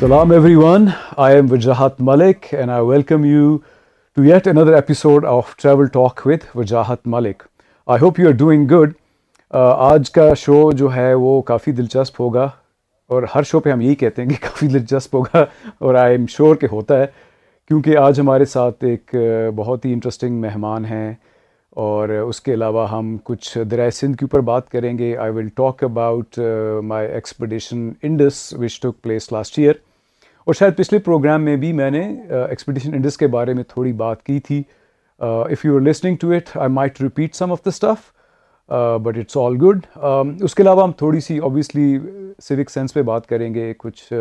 سلام every one I am Wajahat Malik and I welcome you to another another episode of travel talk Vajahat Wajahat Malik I hope you are doing good آج کا شو جو ہے وہ کافی دلچسپ ہوگا اور ہر شو پہ ہم یہی کہتے ہیں کہ کافی دلچسپ ہوگا اور آئی ایم شور کہ ہوتا ہے کیونکہ آج ہمارے ساتھ ایک بہت ہی انٹرسٹنگ مہمان ہیں اور اس کے علاوہ ہم کچھ درائے سندھ کے اوپر بات کریں گے I will talk about my expedition Indus which took place last year اور شاید پچھلے پروگرام میں بھی میں نے ایکسپیڈیشن انڈس کے بارے میں تھوڑی بات کی تھی if you are listening to it I might repeat some of the stuff but it's all good اس کے علاوہ ہم تھوڑی سی اوبیسلی سوک سینس پہ بات کریں گے کچھ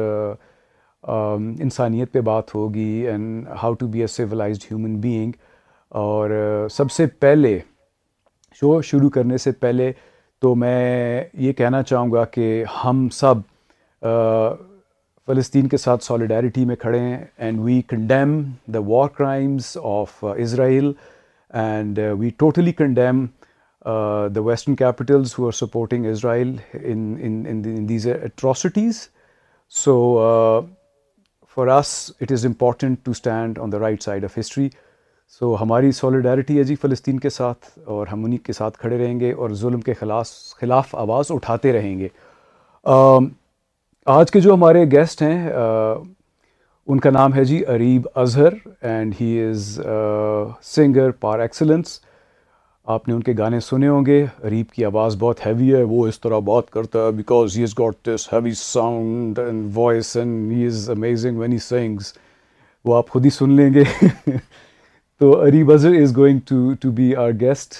انسانیت پہ بات ہوگی and how to be a civilized human being اور سب سے پہلے شو شروع کرنے سے پہلے تو میں یہ کہنا چاہوں گا کہ ہم سب فلسطین کے ساتھ سالیڈیریٹی میں کھڑے ہیں and we condemn the war crimes of Israel and we totally condemn the western capitals who are supporting Israel these atrocities so for us it is important to stand on the right side of history so ہماری solidarity جی فلسطین کے ساتھ اور ہم انہیں کے ساتھ کھڑے رہیں گے اور ظلم کے خلاف خلاف آواز اٹھاتے رہیں گے um, آج کے جو ہمارے گیسٹ ہیں ان کا نام ہے جی Areeb Azhar and he is singer par excellence آپ نے ان کے گانے سنے ہوں گے اریب کی آواز بہت ہیوی ہے وہ اس طرح بات کرتا ہے because he is got this heavy sound and voice and he is amazing when he sings وہ آپ خود ہی سن لیں گے تو Areeb Azhar is going to to be our guest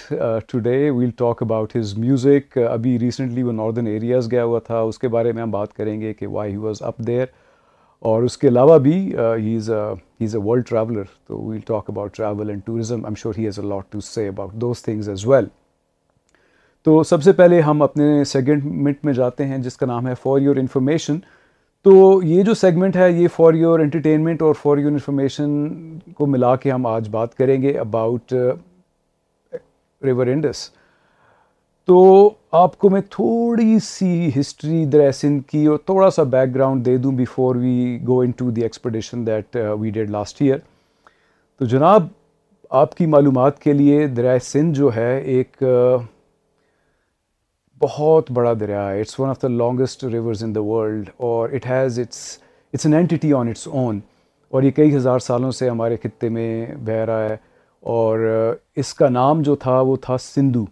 today we'll talk about his music ابھی recently وہ ناردرن ایریاز گیا ہوا تھا اس کے بارے میں ہم بات کریں گے کہ why he was up there اور اس کے علاوہ بھی he is he is a world traveller تو we'll talk about travel and tourism I'm sure he has a lot to see about those things as well تو سب سے پہلے ہم اپنے سیگمنٹ میں جاتے ہیں جس کا نام ہے فار یور انفارمیشن تو یہ جو سیگمنٹ ہے یہ فار یور انٹرٹینمنٹ اور فار یور انفارمیشن کو ملا کے ہم آج بات کریں گے اباؤٹ ریور انڈس تو آپ کو میں تھوڑی سی ہسٹری دریا سندھ کی اور تھوڑا سا بیک گراؤنڈ دے دوں before we go into the expedition that we did last year تو جناب آپ کی معلومات کے لیے دریا سندھ جو ہے ایک uh, بہت بڑا دریا ہے it's one of the longest rivers in the world اور it has its its an entity on its own اور یہ کئی ہزار سالوں سے ہمارے خطے میں بہہ رہا ہے اور uh, اس کا نام جو تھا وہ تھا سندھو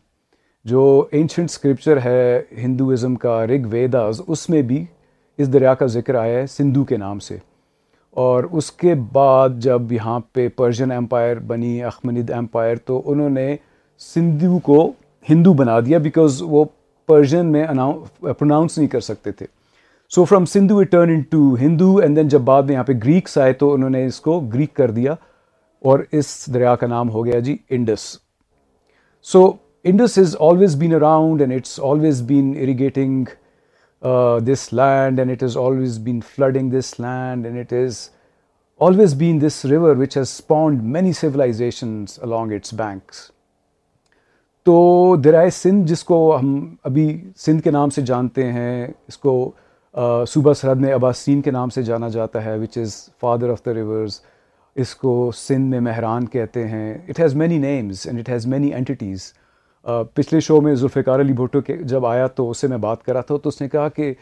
جو اینشنٹ اسکرپچر ہے ہندوازم کا رگ ویداز اس میں بھی اس دریا کا ذکر آیا ہے سندھو کے نام سے اور اس کے بعد جب یہاں پہ پرشین امپائر بنی اخمند امپائر تو انہوں نے سندھو کو ہندو بنا دیا بیکاز وہ پرشین میں پروناؤنس نہیں کر سکتے تھے so from Sindhu it turn into Hindu and then جب بعد میں یہاں پہ گریکس آئے تو انہوں نے اس کو گریک کر دیا اور اس دریا کا نام ہو گیا جی Indus so Indus is always been around and it's always been irrigating this land and it is always been flooding this land and it is always been this river which has spawned many civilizations along its banks تو درائے سندھ جس کو ہم ابھی سندھ کے نام سے جانتے ہیں اس کو صوبہ سرحد میں عباسین کے نام سے جانا جاتا ہے which is father of the rivers اس کو سندھ میں مہران کہتے ہیں it has many names and it has many entities پچھلے شو میں ذوالفقار علی بھٹو کے جب آیا تو اس سے میں بات کر رہا تھا تو اس نے کہا کہ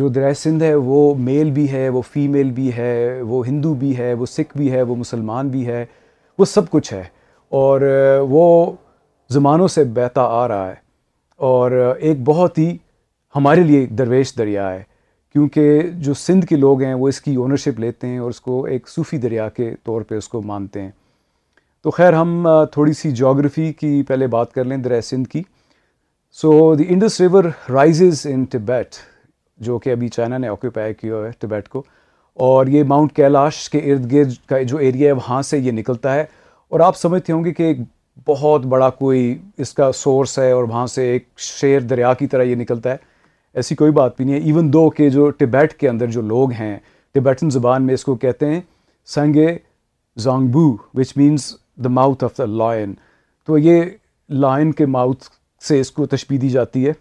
جو درائے سندھ ہے وہ میل بھی ہے وہ فیمیل بھی ہے وہ ہندو بھی ہے وہ سکھ بھی ہے وہ مسلمان بھی ہے وہ سب کچھ ہے اور وہ زمانوں سے بہتا آ رہا ہے اور ایک بہت ہی ہمارے لیے ایک درویش دریا ہے کیونکہ جو سندھ کے لوگ ہیں وہ اس کی اونرشپ لیتے ہیں اور اس کو ایک صوفی دریا کے طور پہ اس کو مانتے ہیں تو خیر ہم تھوڑی سی جاگرفی کی پہلے بات کر لیں دریا سندھ کی so the Indus river rises in Tibet جو کہ ابھی چائنا نے آکوپائی کیا ہے ٹبیٹ کو اور یہ ماؤنٹ کیلاش کے ارد گرد کا جو ایریا ہے وہاں سے یہ نکلتا ہے اور آپ سمجھتے ہوں گے کہ ایک بہت بڑا کوئی اس کا سورس ہے اور وہاں سے ایک شیر دریا کی طرح یہ نکلتا ہے ایسی کوئی بات بھی نہیں ہے ایون دو کہ جو ٹبیٹ کے اندر جو لوگ ہیں ٹبیٹن زبان میں اس کو کہتے ہیں Senge Zangbo which means the mouth of the lion تو یہ لائن کے ماؤتھ سے اس کو تشبیح دی جاتی ہے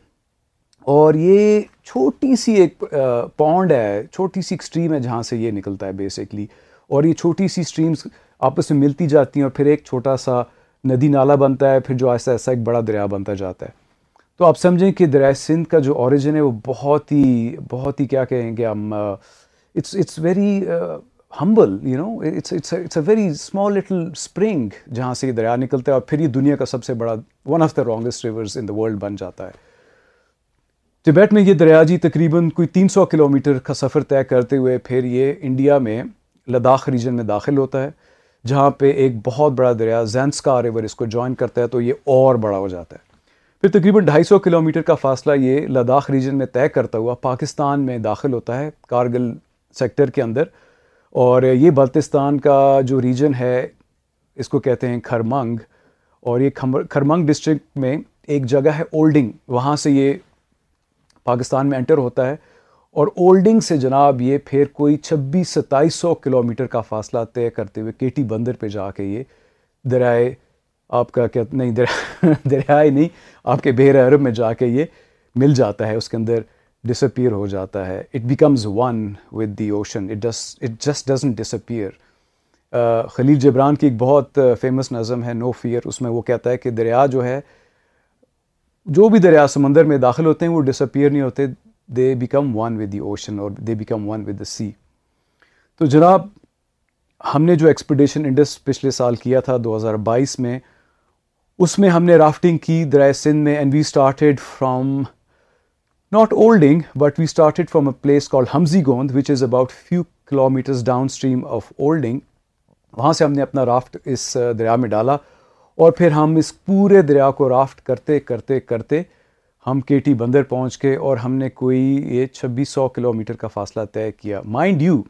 اور یہ چھوٹی سی ایک پونڈ ہے چھوٹی سی ایک اسٹریم ہے جہاں سے یہ نکلتا ہے بیسکلی اور یہ چھوٹی سی اسٹریمس آپس میں ملتی جاتی ہیں اور پھر ایک چھوٹا سا ندی نالا بنتا ہے پھر جو ایسا ایسا ایک بڑا دریا بنتا جاتا ہے تو آپ سمجھیں کہ دریا سندھ کا جو اوریجن ہے وہ بہت ہی بہت ہی کیا کہیں گے ہم it's it's very humble you know it's a very small little spring جہاں سے یہ دریا نکلتا ہے اور پھر یہ دنیا کا سب سے بڑا one of the longest rivers in the world بن جاتا ہے تبیٹ میں یہ دریا جی تقریباً کوئی تین سو کلو میٹر کا سفر طے کرتے ہوئے پھر یہ انڈیا میں لداخ ریجن میں داخل ہوتا ہے جہاں پہ ایک بہت بڑا دریا زینسکا ریور اس کو جوائن کرتا ہے تو یہ اور بڑا ہو جاتا ہے پھر تقریباً ڈھائی سو کلومیٹر کا فاصلہ یہ لداخ ریجن میں طے کرتا ہوا پاکستان میں داخل ہوتا ہے کارگل سیکٹر کے اندر اور یہ بلتستان کا جو ریجن ہے اس کو کہتے ہیں کھرمنگ اور یہ کھرمنگ ڈسٹرکٹ میں ایک جگہ ہے اولڈنگ وہاں سے یہ پاکستان میں انٹر ہوتا ہے اور اولڈنگ سے جناب یہ پھر کوئی چھبیس ستائیس سو کلومیٹر کا فاصلہ طے کرتے ہوئے کیٹی بندر پہ جا کے یہ دریائے آپ کا کیا نہیں دریائے نہیں آپ کے بحر عرب میں جا کے یہ مل جاتا ہے اس کے اندر ڈسپیئر ہو جاتا ہے it becomes one with the ocean it it just doesn't disappear Khalil Gibran کی ایک بہت فیمس نظم ہے نو فیئر اس میں وہ کہتا ہے کہ دریا جو ہے جو بھی دریا سمندر میں داخل ہوتے ہیں وہ ڈسپیئر نہیں ہوتے they become one with the ocean اور they become one with the sea تو جناب ہم نے جو ایکسپیڈیشن انڈس پچھلے سال کیا تھا دو ہزار بائیس میں اس میں ہم نے رافٹنگ کی درائے سندھ میں and we started from not Olding but we started from a place call Hamzi Gond which is about few kilometres downstream of Olding وہاں سے ہم نے اپنا رافٹ اس دریا میں ڈالا اور پھر ہم اس پورے دریا کو رافٹ کرتے کرتے کرتے ہم کے ٹی بندر پہنچ کے اور ہم نے کوئی یہ چھبیس سو کلو میٹر کا فاصلہ طے کیا mind you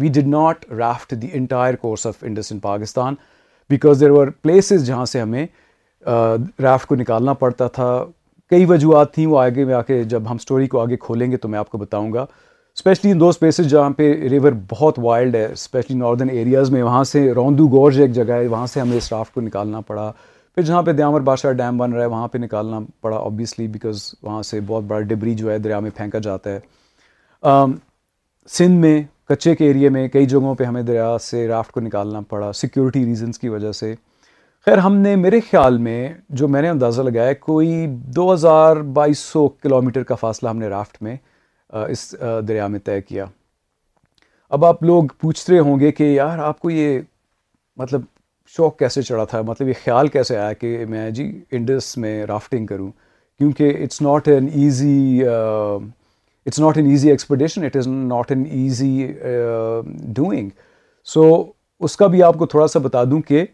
we did not raft the entire course of Indus in Pakistan because there were places جہاں سے ہمیں رافٹ کو نکالنا پڑتا تھا کئی وجوہات تھیں وہ آگے میں آ کے جب ہم سٹوری کو آگے کھولیں گے تو میں آپ کو بتاؤں گا اسپیشلی ان دوز پلیسز جہاں پہ ریور بہت وائلڈ ہے اسپیشلی ناردرن ایریاز میں وہاں سے روندو گورج ایک جگہ ہے وہاں سے ہمیں اس رافٹ کو نکالنا پڑا پھر جہاں پہ دیامر بادشاہ ڈیم بن رہا ہے وہاں پہ نکالنا پڑا آبویسلی بیکاز وہاں سے بہت بڑا ڈبری جو ہے دریا میں پھینکا جاتا ہے سندھ میں کچے کے ایریے میں کئی جگہوں پہ ہمیں دریا سے رافٹ کو نکالنا پڑا سیکیورٹی ریزنس کی وجہ سے خیر ہم نے میرے خیال میں جو میں نے اندازہ لگایا کوئی دو ہزار بائیس سو کلو میٹر کا فاصلہ ہم نے رافٹ میں اس دریا میں طے کیا اب آپ لوگ پوچھ رہے ہوں گے کہ یار آپ کو یہ مطلب شوق کیسے چڑھا تھا مطلب یہ خیال کیسے آیا کہ میں جی انڈس میں رافٹنگ کروں کیونکہ it's not an easy it's not an easy expedition it is not an easy doing so اس کا بھی آپ کو تھوڑا سا بتا دوں کہ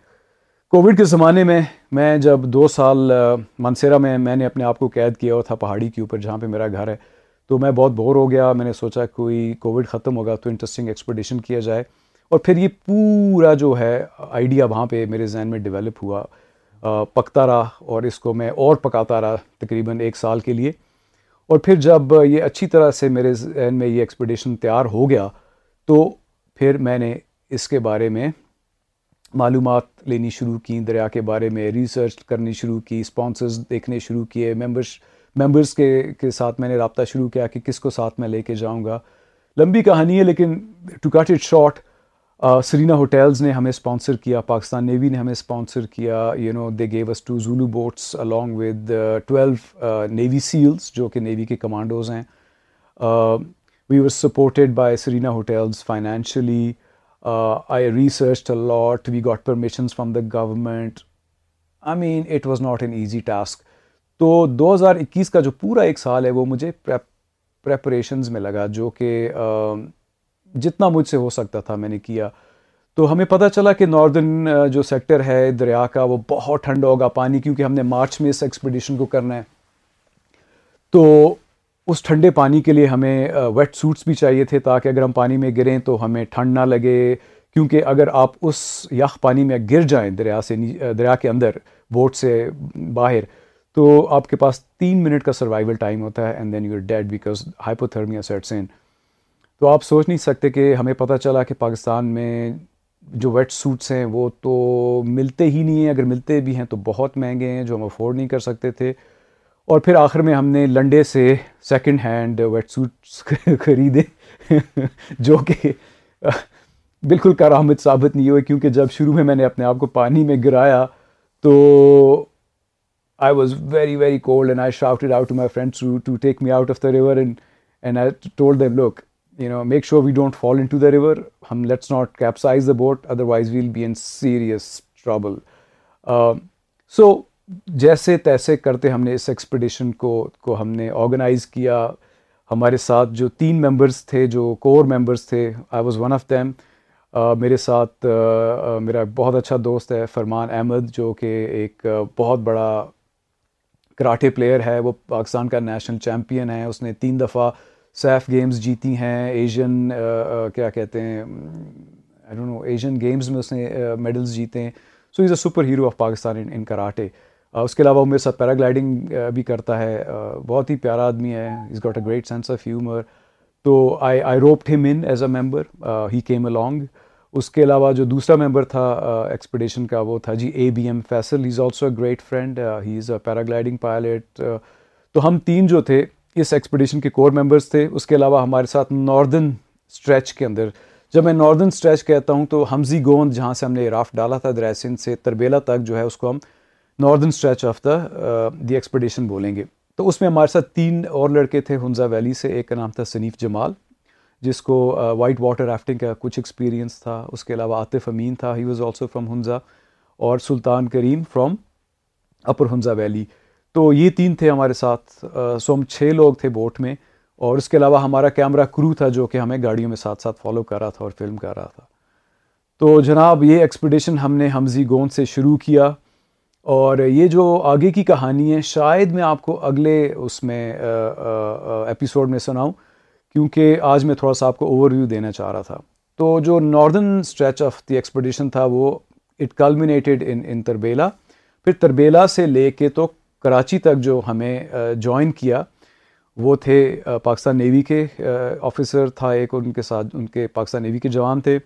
کووڈ کے زمانے میں میں جب دو سال uh, منسیرا میں میں نے اپنے آپ کو قید کیا ہوا تھا پہاڑی کے اوپر جہاں پہ میرا گھر ہے تو میں بہت بور ہو گیا میں نے سوچا کوئی کووڈ ختم ہوگا تو انٹرسٹنگ ایکسپڈیشن کیا جائے اور پھر یہ پورا جو ہے آئیڈیا وہاں پہ میرے ذہن میں ڈیولپ ہوا پکتا رہا اور اس کو میں اور پکاتا رہا تقریباً ایک سال کے لیے اور پھر جب یہ اچھی طرح سے میرے ذہن میں یہ ایکسپیڈیشن تیار ہو گیا تو پھر میں نے اس کے بارے میں معلومات لینی شروع کی دریا کے بارے میں ریسرچ کرنی شروع کی اسپانسرز دیکھنے شروع کیے ممبرش ممبرس کے کے ساتھ میں نے رابطہ شروع کیا کہ کس کو ساتھ میں لے کے جاؤں گا لمبی کہانی ہے لیکن to cut it short Serena Hotels نے ہمیں اسپانسر کیا پاکستان نیوی نے ہمیں اسپانسر کیا you know they gave us two zulu boats along with twelve navy seals جو کہ نیوی کے کمانڈوز ہیں we were supported by Serena hotels financially I research lot we got permissions from the government I mean it was not an easy task تو دو ہزار اکیس کا جو پورا ایک سال ہے وہ مجھے پریپریشنز میں لگا جو کہ uh, جتنا مجھ سے ہو سکتا تھا میں نے کیا تو ہمیں پتا چلا کہ ناردرن جو سیکٹر ہے دریا کا وہ بہت ٹھنڈا ہوگا پانی کیونکہ ہم نے مارچ میں اس ایکسپیڈیشن کو کرنا ہے تو اس ٹھنڈے پانی کے لیے ہمیں ویٹ سوٹس بھی چاہیے تھے تاکہ اگر ہم پانی میں گریں تو ہمیں ٹھنڈ نہ لگے کیونکہ اگر آپ اس یخ پانی میں گر جائیں دریا سے دریا کے اندر بوٹ سے باہر تو آپ کے پاس تین منٹ کا سروائیول ٹائم ہوتا ہے and then you dead because hypothermia sets and تو آپ سوچ نہیں سکتے کہ ہمیں پتہ چلا کہ پاکستان میں جو ویٹ سوٹس ہیں وہ تو ملتے ہی نہیں ہیں اگر ملتے بھی ہیں تو بہت مہنگے ہیں جو ہم افورڈ نہیں کر سکتے تھے اور پھر آخر میں ہم نے لنڈے سے سیکنڈ ہینڈ ویٹ سوٹس خریدے جو کہ بالکل کارآمد ثابت نہیں ہوئے کیونکہ جب شروع میں میں نے اپنے آپ کو پانی میں گرایا تو I was very very cold and I shouted out to my friends to take me out of the river and and I told them look you know make sure we don't fall into the river hmm let's not capsize the boat otherwise we'll be in serious trouble so جیسے تیسے کرتے ہم نے اس expedition کو کو ہم نے organise کیا ہمارے ساتھ جو تین ممبرس تھے جو کور ممبرس تھے I was one of them میرے ساتھ میرا بہت اچھا دوست ہے فرمان احمد جو کہ ایک بہت بڑا کراٹے پلیئر ہے وہ پاکستان کا نیشنل چیمپئن ہے اس نے تین دفعہ سیف گیمز جیتی ہیں ایشین کیا کہتے ہیں آئی نو ایشین گیمز میں اس نے میڈلز جیتے ہیں so is a super hero of Pakistan in karate اس کے علاوہ وہ میرے ساتھ پیراگلائڈنگ بھی کرتا ہے بہت ہی پیارا آدمی ہے is got a great sense of humour تو I I roped him in as a member he came along long اس کے علاوہ جو دوسرا ممبر تھا ایکسپڈیشن کا وہ تھا جی A B M Faisal he is also a great friend he is a paragliding pilot تو ہم تین جو تھے اس ایکسپیڈیشن کے کور ممبرس تھے اس کے علاوہ ہمارے ساتھ ناردن اسٹریچ کے اندر جب میں ناردن اسٹریچ کہتا ہوں تو ہمزی گوند جہاں سے ہم نے رافٹ ڈالا تھا دریسن سے تربیلا تک جو ہے اس کو ہم northern stretch of the the expedition بولیں گے تو اس میں ہمارے ساتھ تین اور لڑکے تھے ہنزا ویلی سے ایک کا نام تھا سنیف جمال جس کو وائٹ واٹر رافٹنگ کا کچھ ایکسپیرینس تھا اس کے علاوہ عاطف امین تھا he was also from Hunza اور Sultan Karim from upper Hunza valley تو یہ تین تھے ہمارے ساتھ سو ہم چھ لوگ تھے بوٹ میں اور اس کے علاوہ ہمارا کیمرہ کرو تھا جو کہ ہمیں گاڑیوں میں ساتھ ساتھ فالو کر رہا تھا اور فلم کر رہا تھا تو جناب یہ ایکسپیڈیشن ہم نے حمزی گون سے شروع کیا اور یہ جو آگے کی کہانی ہے شاید میں آپ کو اگلے اس میں ایپیسوڈ میں سناؤں کیونکہ آج میں تھوڑا سا آپ کو اوور ویو دینا چاہ رہا تھا تو جو northern stretch of the expedition تھا وہ اٹ ان ان تربیلا پھر تربیلا سے لے کے تو کراچی تک جو ہمیں جوائن کیا وہ تھے پاکستان نیوی کے آفیسر تھا ایک ان کے ساتھ ان کے پاکستان نیوی کے جوان تھے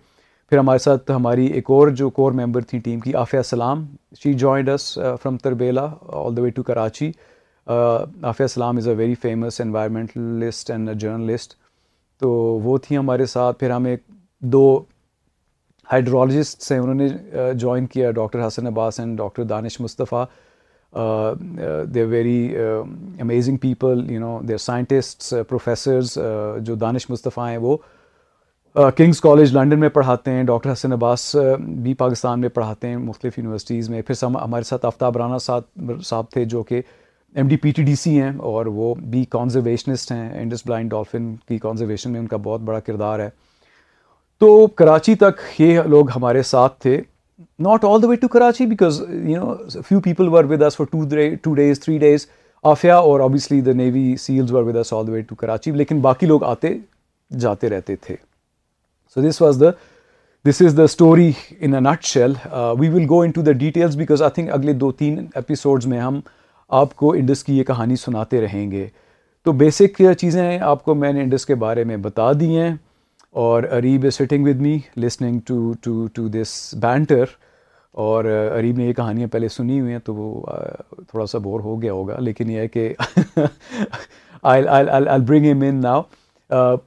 پھر ہمارے ساتھ ہماری ایک اور جو کور ممبر تھیں ٹیم کی Afia Salam she joined us from Tarbela all the way to Karachi Afia Salam is a very famous environmentalist and a journalist تو وہ تھیں ہمارے ساتھ پھر ہمیں دو ہائیڈرولوجسٹ ہیں انہوں نے جوائن کیا doctor Hassan Abbas and doctor Danish Mustafa they very amazing people you know they scientists professors جو دانش مصطفیٰ ہیں وہ کنگس کالج لنڈن میں پڑھاتے ہیں ڈاکٹر حسن عباس بھی پاکستان میں پڑھاتے ہیں مختلف یونیورسٹیز میں پھر ہمارے ساتھ آفتاب رانا ساتھ صاحب تھے جو کہ M D P T D C ہیں اور وہ بھی کانزرویشنسٹ ہیں انڈس بلائنڈ ڈولفن کی کانزرویشن میں ان کا بہت بڑا کردار ہے تو کراچی تک یہ لوگ ہمارے ساتھ تھے not all the way to Karachi بیکازیپلے لیکن باقی لوگ آتے جاتے رہتے تھے so this was the this is the story in a nutshell we will go into the details because I think اگلے دو تین ایپیسوڈز میں ہم آپ کو انڈس کی یہ کہانی سناتے رہیں گے تو بیسک چیزیں آپ کو میں نے انڈس کے بارے میں بتا دی ہیں اور Areeb sitting with me listening to to to this banter اور اریب نے یہ کہانیاں پہلے سنی ہوئی ہیں تو وہ تھوڑا سا بور ہو گیا ہوگا لیکن یہ ہے کہ برنگ مین ناؤ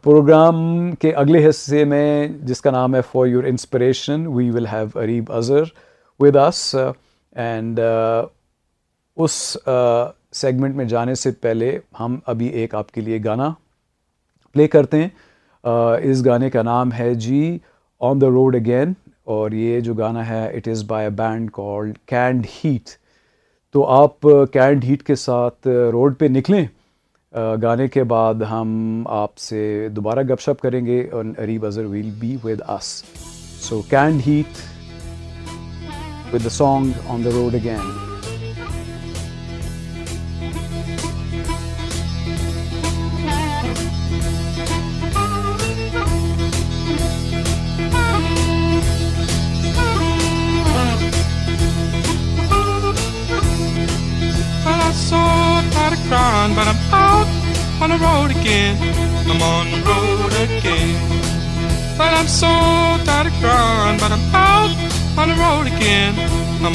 پروگرام کے اگلے حصے میں جس کا نام ہے for your inspiration we will have Areeb Azhar with us and us segment میں جانے سے پہلے ہم ابھی ایک آپ کے لیے گانا پلے کرتے ہیں اس گانے کا نام ہے جی آن دا روڈ اگین اور یہ جو گانا ہے it is by a band called Canned Heat تو آپ کینڈ ہیٹ کے ساتھ روڈ پہ نکلیں گانے کے بعد ہم آپ سے دوبارہ گپ شپ کریں گے اور Areeb Azhar will be with us so Canned Heat with the song on the road again ہم سو تر بر پاپڑے ہم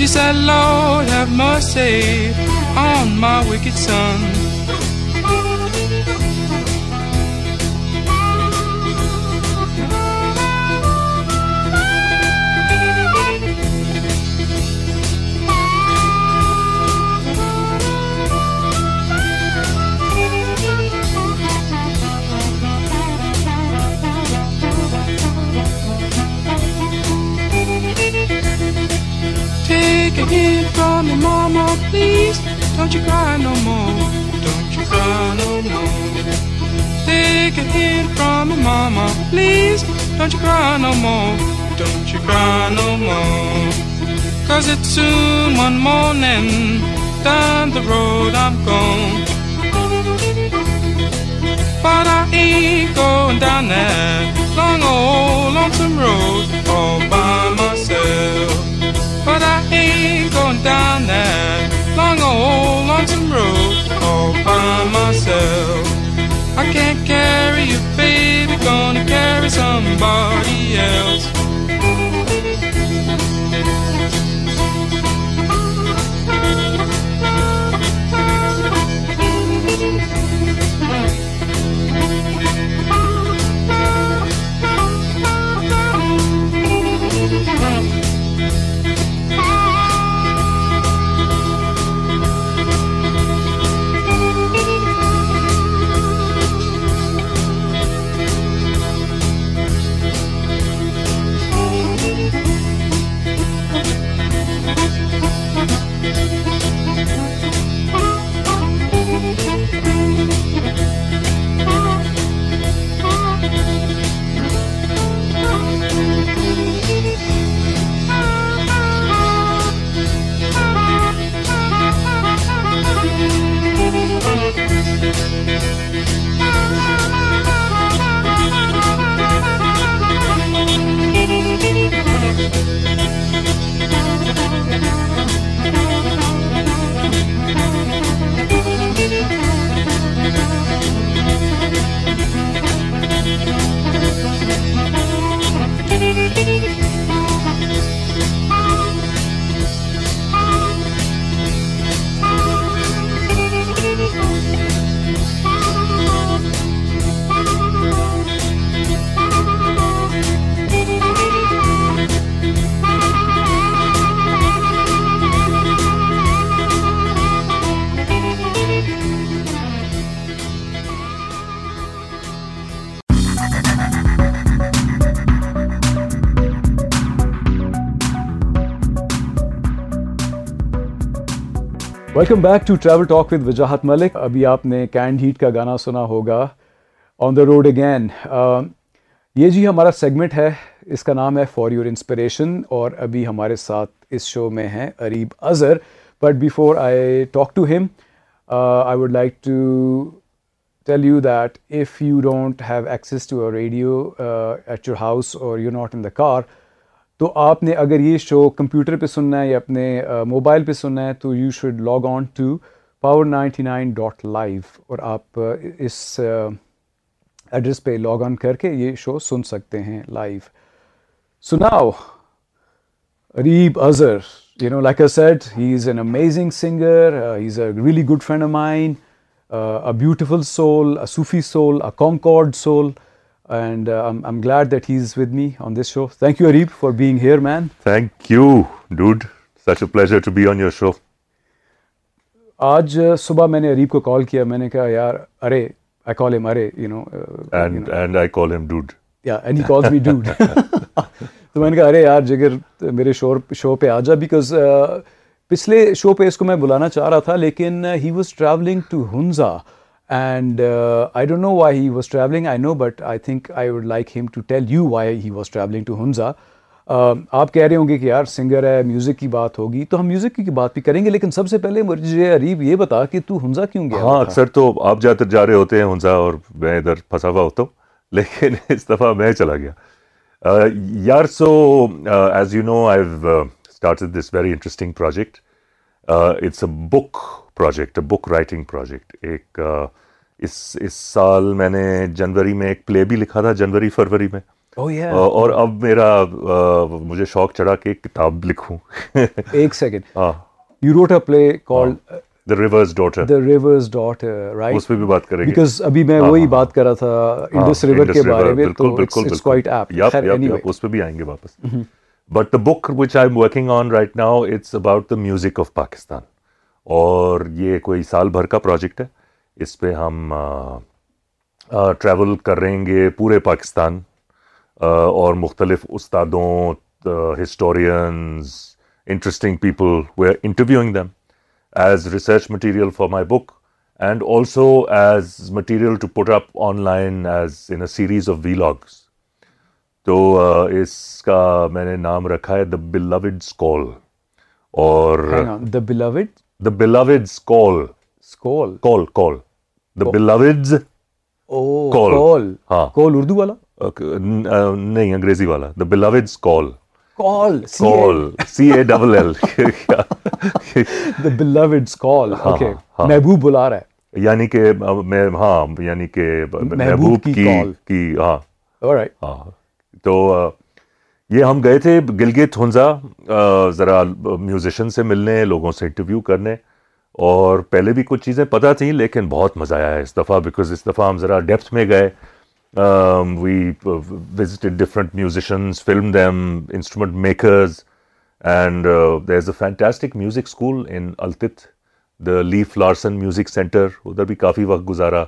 لو ہے مسے آم ماں کت ہیر ماما پلیز تج کران مو تج کران ماما پلیز تج کران مو تج کران کج من مین برو رام کو نگو مزمر مس اکر پیل کون کے سمبائی welcome back to travel talk with Wajahat Malik ابھی آپ نے کینڈ ہیٹ کا گانا سنا ہوگا آن دا روڈ اگین یہ جی ہمارا سیگمنٹ ہے اس کا نام ہے فار یور انسپریشن اور ابھی ہمارے ساتھ اس شو میں ہیں Areeb Azhar but before I talk to him I would like to tell you that if you don't have access to radio at your house or you not in the car تو آپ نے اگر یہ شو computer پہ سننا ہے یا اپنے موبائل پہ سننا ہے تو you should log on to power ninety nine dot live اور آپ اس ایڈریس پہ لاگ آن کر کے یہ شو سن سکتے ہیں لائیو سناؤ Areeb Azhar you know like I said he is an amazing singer he is a really good friend of mind a beautiful soul a Sufi soul a concord soul آج صبح میں نے اریب کو کال کیا میں نے کہا یار کہا یار جگر میرے شو پہ آ جا بیکاز uh, پچھلے شو پہ اس کو میں بلانا چاہ رہا تھا لیکن he was travelling to Hunza and I don't know why he was travelling I know but I think I would like him to tell you why he was travelling to Hunza آپ کہہ رہے ہوں گے کہ یار singer ہے music کی بات ہوگی تو ہم میوزک کی بات بھی کریں گے لیکن سب سے پہلے مجھے عریب یہ بتا کہ تو ہنزہ کیوں گیا ہاں اکثر تو آپ جاتے جا رہے ہوتے ہیں ہنزا اور میں ادھر پھنسا ہوا ہوتا ہوں لیکن اس دفعہ میں چلا گیا یار so as you know I start this very interesting project it's a book project book writing project ایک اس سال میں نے جنوری میں ایک پلے بھی لکھا تھا جنوری فروری میں oh, اور اب میرا مجھے شوق چڑھا ایک کتاب لکھوں کے بارے میں but book which I on right now it's about music of Pakistan اور یہ کوئی سال بھر کا پروجیکٹ ہے اس پہ ہم ٹریول کر رہیں گے پورے پاکستان اور مختلف استادوں historians interesting people we are interviewing them as research material for my book and also as material to put up online as an series of we logs تو اس کا میں نے نام رکھا ہے دا بلوڈ اسکول اور دا نہیں انگریزی والا داوز محبوب بلا رہا ہے یعنی کہ ہاں یعنی کہ محبوب کی ہاں تو یہ ہم گئے تھے گلگت ہنزا ذرا میوزیشن سے ملنے لوگوں سے انٹرویو کرنے اور پہلے بھی کچھ چیزیں پتہ تھیں لیکن بہت مزہ آیا ہے اس دفعہ بیکاز اس دفعہ ہم ذرا ڈیپتھ میں گئے we visited different musicians film them instrument makers and there is a fantastic music school in Altit the Leif Larsen music centre ادھر بھی کافی وقت گزارا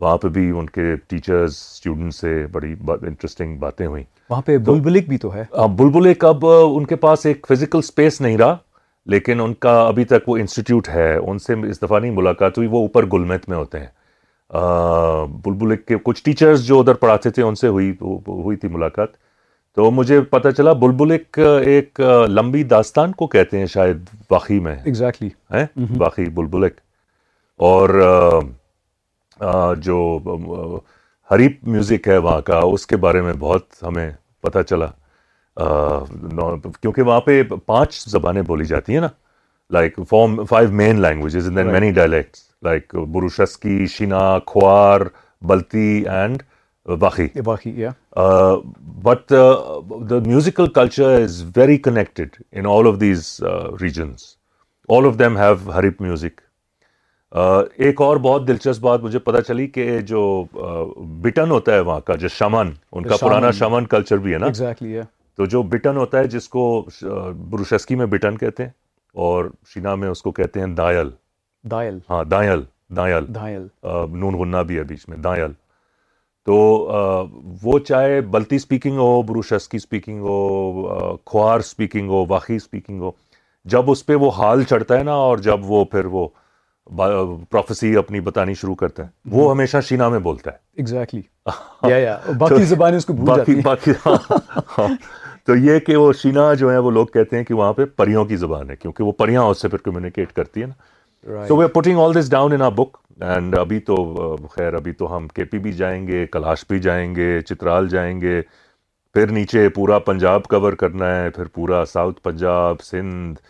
وہاں پہ بھی ان کے ٹیچرز اسٹوڈنٹ سے بڑی انٹرسٹنگ باتیں ہوئیں وہاں پہ بلبلک بھی تو ہے ہاں، بلبلک اب ان کے پاس ایک فزیکل اسپیس نہیں رہا لیکن ان کا ابھی تک وہ انسٹیٹیوٹ ہے ان سے اس دفعہ نہیں ملاقات ہوئی وہ اوپر گلمت میں ہوتے ہیں بلبلک کے کچھ ٹیچرز جو ادھر پڑھاتے تھے ان سے ہوئی تھی ملاقات تو مجھے پتہ چلا بلبلک ایک لمبی داستان کو کہتے ہیں شاید واقعی میں ایکزیکٹلی mm-hmm. واقعی بلبلک اور جو حریپ میوزک ہے وہاں کا اس کے بارے میں بہت ہمیں پتہ چلا کیونکہ وہاں پہ پانچ زبانیں بولی جاتی ہیں نا like from five main languages in then many dialects like Burushaski Shina Khowar Balti and باقی but the musical culture is very connected in all of these regions all of them have harp music ایک اور بہت دلچسپ بات مجھے پتا چلی کہ جو بٹن ہوتا ہے وہاں کا جو شمن ان کا پرانا شمن کلچر بھی ہے نا تو جو بٹن ہوتا ہے جس کو بروشسکی میں بٹن کہتے ہیں اور شینا میں اس کو کہتے ہیں دائل دائل ہاں دائل دائل دائل نون غنہ بھی ہے بیچ میں دائل تو وہ چاہے بلتی اسپیکنگ ہو بروشسکی اسپیکنگ ہو کھوار اسپیکنگ ہو واقعی اسپیکنگ ہو جب اس پہ وہ حال چڑھتا ہے نا اور جب وہ پھر وہ پروفیسی اپنی بتانی شروع کرتا ہے وہ ہمیشہ شینا میں بولتا ہے باقی زبانیں اس کو بھول جاتی باقی ہاں، ہاں۔ تو یہ کہ وہ شینا جو ہے وہ لوگ کہتے ہیں کہ وہاں پہ پریوں کی زبان ہے کیونکہ وہ پریاں اس سے پھر کمیونیکیٹ کرتی ہے نا putting all this down and ابھی تو خیر ابھی تو ہم کے پی بھی جائیں گے کلاش بھی جائیں گے چترال جائیں گے پھر نیچے پورا پنجاب کور کرنا ہے پھر پورا ساؤتھ پنجاب سندھ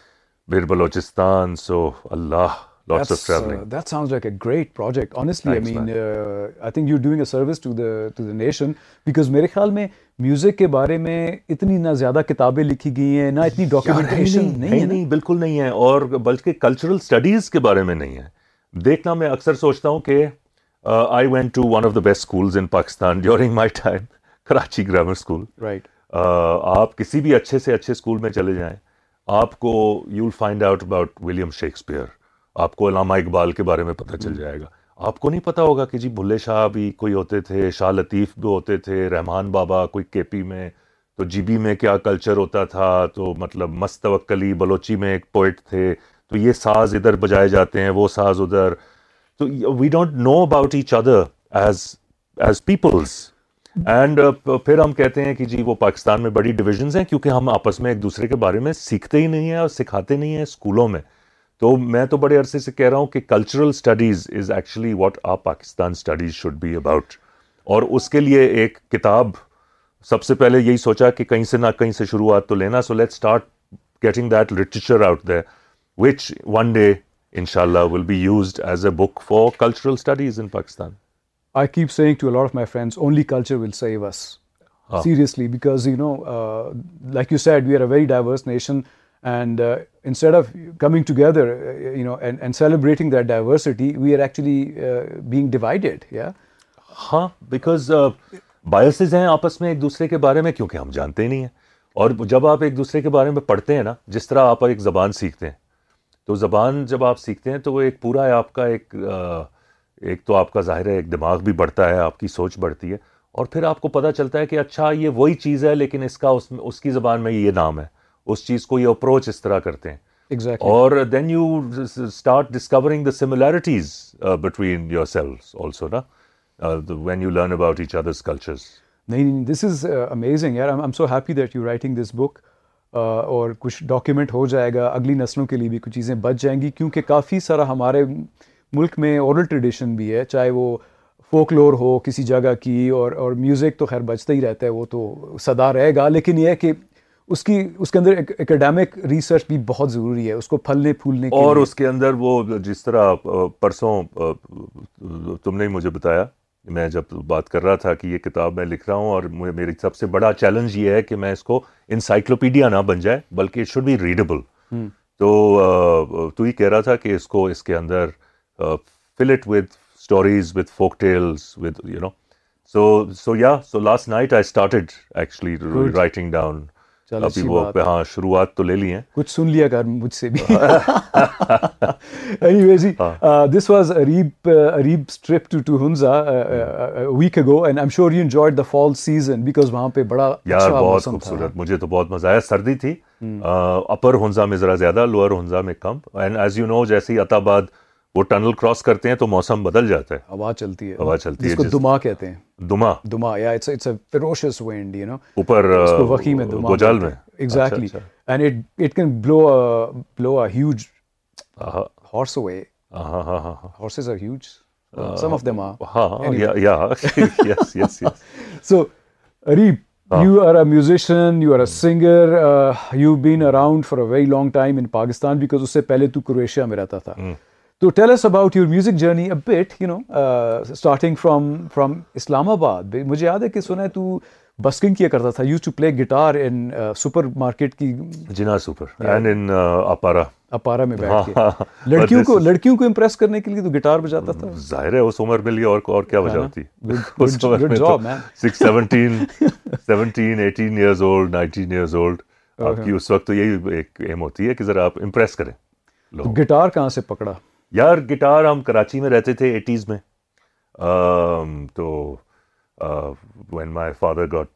بیر بلوچستان سو اللہ lots that's, of uh, traveling. Uh, uh, that sounds like a a great project. Honestly, Thanks, uh, I I mean, think you're doing service to to the the nation because میرے خیال میں music کے بارے میں اتنی نہ زیادہ کتابیں لکھی گئی ہیں نہ اتنی ڈاکیومینٹیشن نہیں ہے اور بلکہ کلچرل سٹڈیز کے بارے میں نہیں ہے دیکھنا میں اکثر سوچتا ہوں کہ I went the best schools in Pakistan during my time Karachi grammar school آپ کسی بھی اچھے سے اچھے اسکول میں چلے جائیں آپ کو you will find out about William Shakespeare آپ کو علامہ اقبال کے بارے میں پتہ چل جائے گا آپ کو نہیں پتا ہوگا کہ جی بھلے شاہ بھی کوئی ہوتے تھے شاہ لطیف بھی ہوتے تھے رحمان بابا کوئی کے پی میں تو جی بی میں کیا کلچر ہوتا تھا تو مطلب مست بلوچی میں ایک پوئٹ تھے تو یہ ساز ادھر بجائے جاتے ہیں وہ ساز ادھر تو we don't know about each other as as peoples and پھر ہم کہتے ہیں کہ جی وہ پاکستان میں بڑی ڈویژنز ہیں کیونکہ ہم آپس میں ایک دوسرے کے بارے میں سیکھتے ہی نہیں ہیں اور سکھاتے نہیں ہیں اسکولوں میں تو میں تو بڑے عرصے سے کہہ رہا ہوں کہ کلچرل پاکستان اور اس کے لیے ایک کتاب سب سے سے سے پہلے یہی سوچا کہ کہیں کہیں نہ تو لینا and instead of coming together you know and and celebrating that diversity we are actually being divided یا ہاں بیکاز بایسز ہیں آپس میں ایک دوسرے کے بارے میں کیونکہ ہم جانتے ہی نہیں ہیں اور جب آپ ایک دوسرے کے بارے میں پڑھتے ہیں نا جس طرح آپ ایک زبان سیکھتے ہیں تو زبان جب آپ سیکھتے ہیں تو وہ ایک پورا ہے آپ کا ایک ایک تو آپ کا ظاہر ہے ایک دماغ بھی بڑھتا ہے آپ کی سوچ بڑھتی ہے اور پھر آپ کو پتہ چلتا ہے کہ اچھا یہ وہی چیز ہے لیکن اس کا اس اس کی زبان میں یہ نام ہے اس چیز کو یہ اپروچ اس طرح کرتے ہیں exactly. اور then you start discovering the similarities between your selves also نا when you learn about each other's cultures نہیں نہیں دس از امیزنگ یار I'm so happy that you writing this book اور کچھ ڈاکیومنٹ ہو جائے گا اگلی نسلوں کے لیے بھی کچھ چیزیں بچ جائیں گی کیونکہ کافی سارا ہمارے ملک میں اورل ٹریڈیشن بھی ہے چاہے وہ فوک لور ہو کسی جگہ کی اور اور میوزک تو خیر بچتا ہی رہتا ہے وہ تو صدا رہے گا لیکن یہ ہے کہ اس کی اس کے اندر اکیڈیمک ریسرچ بھی بہت ضروری ہے اس کو پھلنے پھولنے اور اس کے اندر وہ جس طرح پرسوں تم نے مجھے بتایا میں جب بات کر رہا تھا کہ یہ کتاب میں لکھ رہا ہوں اور میری سب سے بڑا چیلنج یہ ہے کہ میں اس کو انسائکلوپیڈیا نہ بن جائے بلکہ شوڈ بی ریڈیبل تو تو ہی کہہ رہا تھا کہ اس کو اس کے اندر filled with stories with folk tales with you know so so yeah so last night I started actually writing down ابھی وہ ہاں شروعات تو لے لی ہیں کچھ سن لیا کر مجھ سے بھی this was Areeb Areeb trip to to Hunza week ago and I am sure you enjoyed the fall season because وہاں پہ بڑا اچھا یار بہت خوبصورت مجھے تو بہت مزہ آیا سردی تھی اپر ہنزا میں ذرا زیادہ لوئر ہنزا میں کم اینڈ ایز یو نو جیسے ہی اتاباد وہ ٹنل کراس کرتے ہیں تو موسم بدل جاتا ہے ہوا چلتی ہے ہوا چلتی ہے جس کو دما کہتے ہیں دما دما yeah it's it's a ferocious wind you know اوپر وخی میں دما گوجال میں exactly and it it can blow a blow a huge horse away ہاں ہاں ہاں horses are huge some of them ہاں yeah yeah yes yes yes so Arieb you are a musician you are a singer you been around for a very long time in Pakistan because اس سے پہلے تو Croatia میں رہتا تھا کرتا تھا پلے ہاں، کے ہاں۔ لڑکیوں کو کیا بجاتی اس وقت یہی ایک ایم ہوتی ہے کہ گٹار کہاں سے پکڑا یار گٹار ہم کراچی میں رہتے تھے ایٹیز میں تو when my father got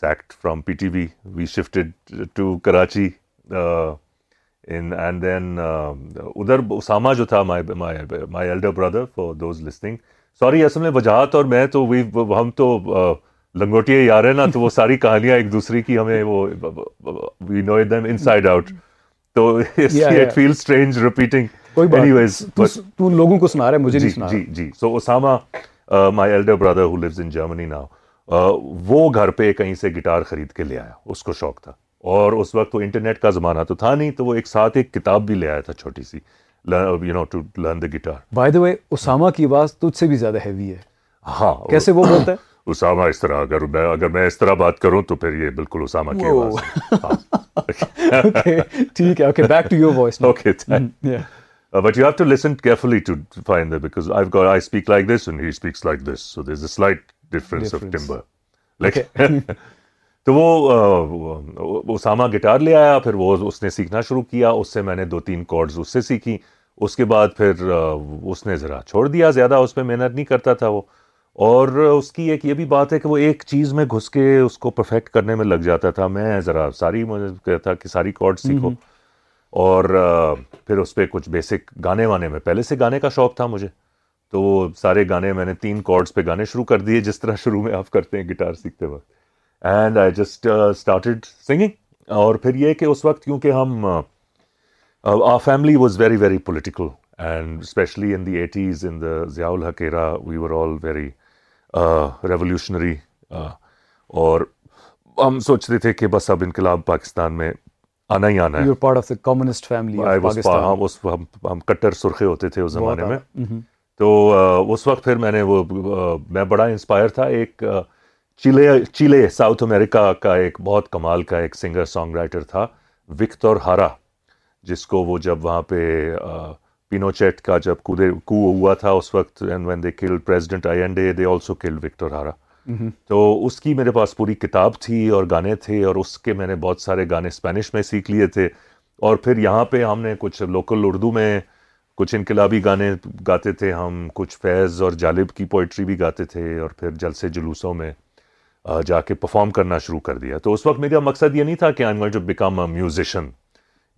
sacked from P T V we shifted Karachi in and then ادھر اسامہ جو تھا my elder brother those listening sorry اصل میں وجاہت اور میں تو ہم تو لنگوٹیے یار نا تو وہ ساری کہانیاں ایک دوسرے کی ہمیں وہ we know them side out تو اٹ فیل اسٹرینج کوئی بات نہیں تو لوگوں کو سنا رہا ہے مجھے نہیں جی، سنا جی جی so Osama my elder brother who lives in Germany now وہ گھر پہ کہیں سے گٹار خرید کے لے آیا اس کو شوق تھا اور اس وقت وہ انٹرنیٹ کا زمانہ تو تھا نہیں تو وہ ایک ساتھ ایک کتاب بھی لے آیا تھا چھوٹی سی you know to learn the guitar by the way Osama کی آواز تجھ سے بھی زیادہ ہیوی ہے ہاں کیسے وہ بولتا ہے اسامہ اس طرح اگر میں اگر میں اس طرح بات کروں تو پھر یہ بالکل اسامہ کی آواز ہاں۔ ٹھیک ہے okay back to your voice okay thank but you have to listen carefully to find the because I go I speak like this and he speaks like this so this a slight difference of timbre like تو وہ Usama guitar لے آیا پھر وہ اس نے سیکھنا شروع کیا اس سے میں نے دو تین کارڈز اس سے سیکھی اس کے بعد پھر اس نے ذرا چھوڑ دیا زیادہ اس پہ محنت نہیں کرتا تھا وہ اور اس کی ایک یہ بھی بات ہے کہ وہ ایک چیز میں گھس کے اس کو پرفیکٹ کرنے میں لگ جاتا تھا میں ذرا ساری کہتا کہ ساری کارڈ سیکھو اور پھر اس پہ کچھ بیسک گانے وانے میں پہلے سے گانے کا شوق تھا مجھے تو وہ سارے گانے میں نے تین کارڈس پہ گانے شروع کر دیے جس طرح شروع میں آپ کرتے ہیں گٹار سیکھتے وقت and I just started singing اور پھر یہ کہ اس وقت کیونکہ ہم a family was very very political and especially in the eighties in the Zia we were all very revolutionary اور ہم سوچتے تھے کہ بس اب انقلاب پاکستان میں آنا ہی آنا ہے پارٹ فیملی ہاں اس ہم کٹر سرخے ہوتے تھے اس زمانے میں اچھا۔ تو اس وقت پھر میں نے وہ میں بڑا انسپائر تھا ایک چیلے چیلے ساؤتھ امریکہ کا ایک بہت کمال کا ایک سنگر سانگ رائٹر تھا وکتور ہارا جس کو وہ جب وہاں پہ پینوچیٹ کا جب کو ہوا تھا اس وقت and when they kill president I and they they also kill Victor Jara تو اس کی میرے پاس پوری کتاب تھی اور گانے تھے اور اس کے میں نے بہت سارے گانے اسپینش میں سیکھ لیے تھے اور پھر یہاں پہ ہم نے کچھ لوکل اردو میں کچھ انقلابی گانے گاتے تھے ہم کچھ فیض اور جالب کی پوئٹری بھی گاتے تھے اور پھر جلسے جلوسوں میں جا کے پرفارم کرنا شروع کر دیا تو اس وقت میرا مقصد یہ نہیں تھا کہ musician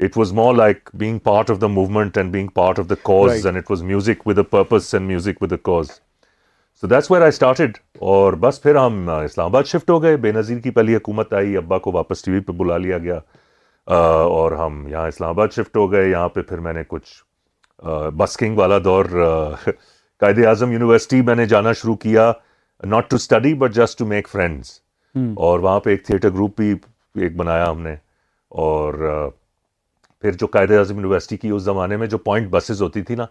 it was more like being part of the movement and being part of the cause and it was music with a purpose and music with a cause so that's where I started اور بس پھر ہم اسلام آباد shift ہو گئے بے نظیر کی پہلی حکومت آئی ابا کو واپس ٹی وی پہ بلا لیا گیا اور ہم یہاں اسلام آباد شفٹ ہو گئے یہاں پہ پھر میں نے کچھ بسکنگ والا دور قائد اعظم یونیورسٹی میں نے جانا شروع کیا not to study but just to make friends اور وہاں پہ ایک تھیٹر گروپ بھی ایک بنایا ہم نے اور پھر جو قائد اعظم یونیورسٹی کی اس زمانے میں جو پوائنٹ بسیز ہوتی تھی نا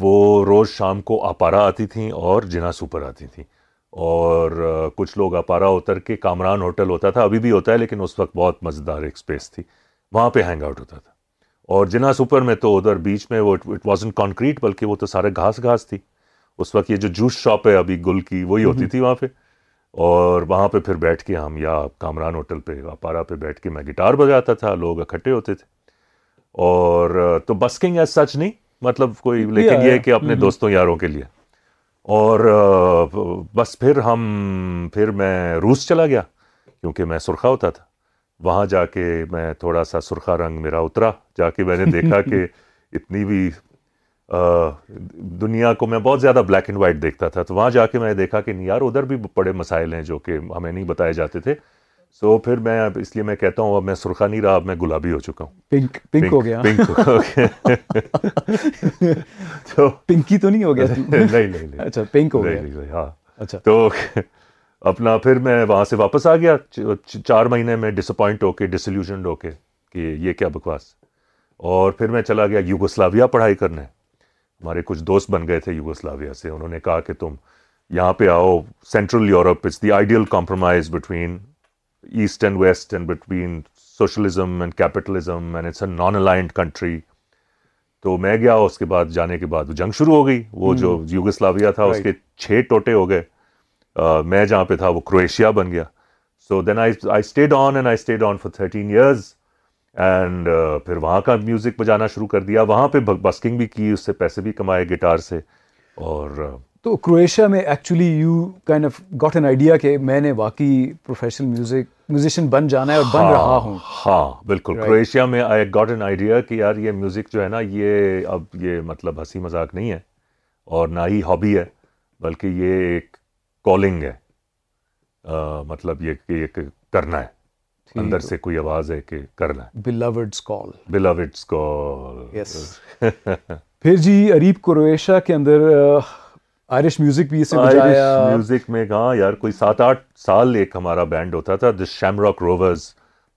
وہ روز شام کو اپارا آتی تھیں اور جنا سپر آتی تھیں اور کچھ لوگ اپارا اتر کے کامران ہوٹل ہوتا تھا ابھی بھی ہوتا ہے لیکن اس وقت بہت مزیدار ایک اسپیس تھی وہاں پہ ہینگ آؤٹ ہوتا تھا اور جنا سپر میں تو ادھر بیچ میں وہ اٹ واز نٹ کانکریٹ بلکہ وہ تو سارے گھاس گھاس تھی اس وقت یہ جو جوس شاپ ہے ابھی گل کی وہی ہوتی تھی وہاں پہ اور وہاں پہ پھر بیٹھ کے ہم یا کامران ہوٹل پہ اپارا پہ بیٹھ کے میں گٹار بجاتا تھا لوگ اکٹھے ہوتے تھے اور تو بسکنگ ایس سچ نہیں مطلب کوئی لیکن یہ کہ اپنے دوستوں یاروں کے لیے اور بس پھر ہم پھر میں روس چلا گیا کیونکہ میں سرخہ ہوتا تھا وہاں جا کے میں تھوڑا سا سرخہ رنگ میرا اترا جا کے میں نے دیکھا کہ اتنی بھی دنیا کو میں بہت زیادہ بلیک اینڈ وائٹ دیکھتا تھا تو وہاں جا کے میں دیکھا کہ یار ادھر بھی بڑے مسائل ہیں جو کہ ہمیں نہیں بتائے جاتے تھے سو پھر میں اس لیے میں کہتا ہوں اب میں سرخا نہیں رہا اب میں گلابی ہو چکا ہوں پنک پنک ہو گیا پنکی تو نہیں ہو گیا اچھا تو اپنا پھر میں وہاں سے واپس آ گیا چار مہینے میں ڈس اپوائنٹ ہو کے ڈسلیوژنڈ ہو کے کہ یہ کیا بکواس اور پھر میں چلا گیا یوگوسلاویا پڑھائی کرنے ہمارے کچھ دوست بن گئے تھے یوگوسلاویا سے انہوں نے کہا کہ تم یہاں پہ آؤ central Europe it's the ideal compromise between east and west and between socialism and capitalism it's a non aligned country تو میں گیا اس کے بعد جانے کے بعد جنگ شروع ہو گئی وہ جو hmm. یوگسلاویا تھا اس کے چھ ٹوٹے ہو گئے میں جہاں پہ تھا وہ کرویشیا بن گیا so then I I stayed on and I stayed on for thirteen years and پھر وہاں کا میوزک بجانا شروع کر دیا وہاں پہ بسکنگ بھی کی اس سے پیسے بھی کمائے گٹار سے اور تو کروشیا میں actually you kind of got an idea کہ میں نے واقعی پروفیشنل میوزک میوزیشین بن جانا ہے اور بن ہاں، رہا ہوں ہاں بالکل کروشیا میں آئی گاٹ این آئیڈیا کہ یار یہ میوزک جو ہے نا یہ اب یہ مطلب ہنسی مذاق نہیں ہے اور نہ ہی ہابی ہے بلکہ یہ ایک کالنگ ہے مطلب یہ کہ یہ کرنا ہے اندر سے کوئی آواز ہے کہ کرنا ہے بلوڈز کال بلوڈز کال یس پھر جی عریب کروشیا کے اندر آئرش میوزک بھی اس میوزک میں کہا یار کوئی سات آٹھ سال ایک ہمارا بینڈ ہوتا تھا دس شیم راک روورز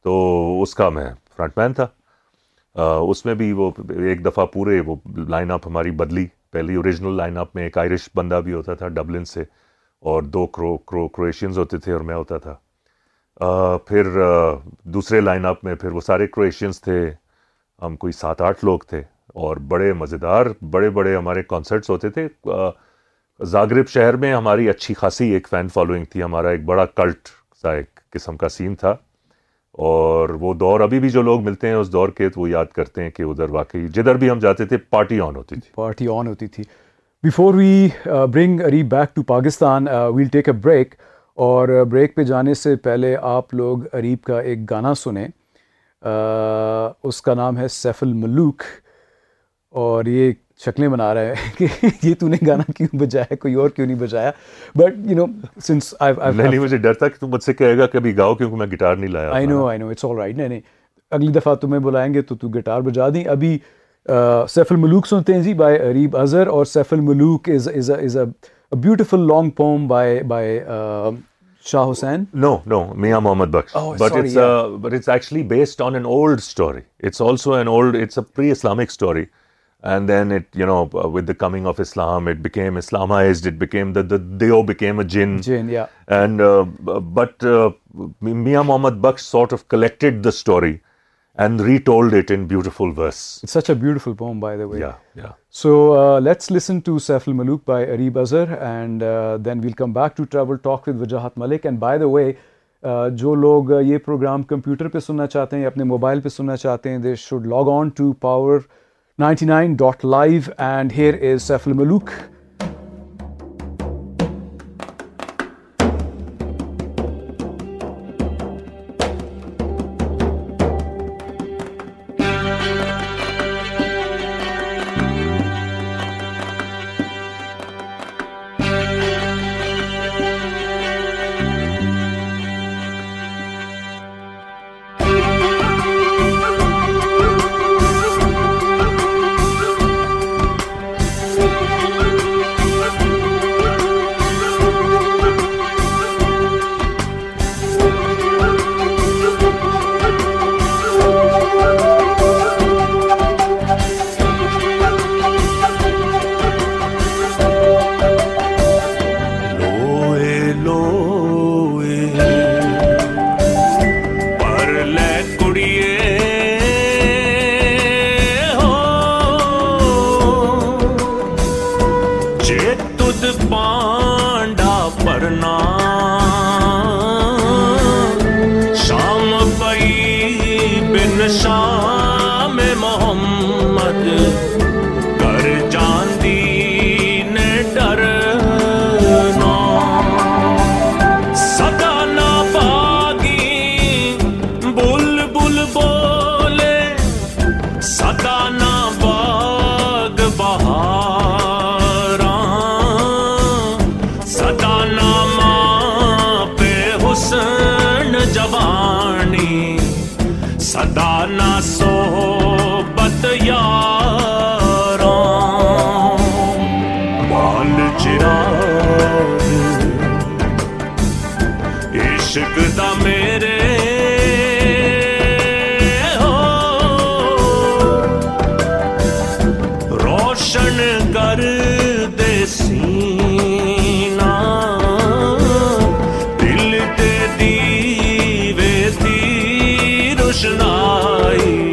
تو اس کا میں فرنٹ مین تھا اس میں بھی وہ ایک دفعہ پورے وہ لائن اپ ہماری بدلی پہلی اوریجنل لائن اپ میں ایک آئرش بندہ بھی ہوتا تھا ڈبلن سے اور دو کرو کرو کرویشینز ہوتے تھے اور میں ہوتا تھا پھر دوسرے لائن اپ میں پھر وہ سارے کرویشینز تھے ہم کوئی سات آٹھ لوگ تھے اور بڑے مزیدار بڑے بڑے ہمارے کانسرٹس ہوتے تھے زاگرب شہر میں ہماری اچھی خاصی ایک فین فالوئنگ تھی ہمارا ایک بڑا کلٹ سا ایک قسم کا سین تھا اور وہ دور ابھی بھی جو لوگ ملتے ہیں اس دور کے تو وہ یاد کرتے ہیں کہ ادھر واقعی جدھر بھی ہم جاتے تھے پارٹی آن ہوتی تھی پارٹی آن ہوتی تھی before we bring re back to Pakistan we'll take a break اور بریک uh, پہ جانے سے پہلے آپ لوگ اریب کا ایک گانا سنیں uh, اس کا نام ہے سیف الملوک اور یہ شکلیں بنا رہا ہے کہ یہ تو نے گانا کیوں بجایا کوئی اور کیوں نہیں بجایا بٹ یو نو سنس نہیں مجھے ڈر تھا کہ تم مجھ سے کہے گا کہ ابھی گاؤ کیونکہ میں گٹار نہیں لایا I know I know it's all right نہیں نہیں اگلی دفعہ تمہیں بلائیں گے تو تو گٹار بجا دیں ابھی سیف الملوک سنتے ہیں جی بائی اریب اظہر اور Saif ul Malook is is is a beautiful long poem by by Shah Hussain no no Mian Muhammad Bakhsh but it's but it's actually based on an old story it's also an old it's a pre Islamic story جو لوگ uh, یہ programme computer پہ سننا چاہتے ہیں اپنے mobile پہ سننا چاہتے ہیں they should log on to Power ninety nine dot live and here is Saif ul Malook جائے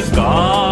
گا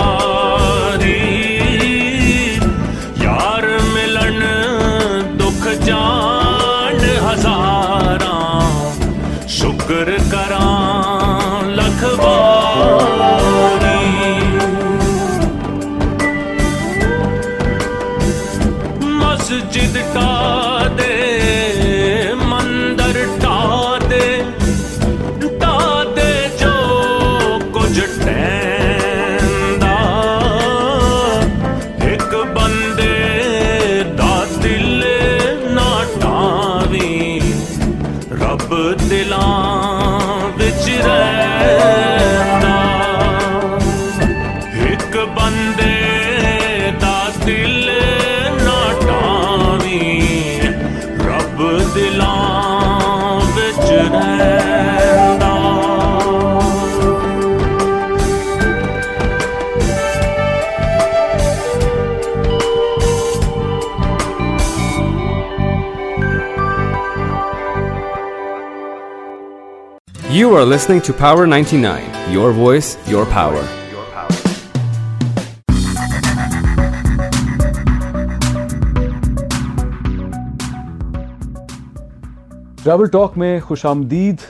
are listening to Power 99, your voice, your power. Travel talk میں خوش آمدید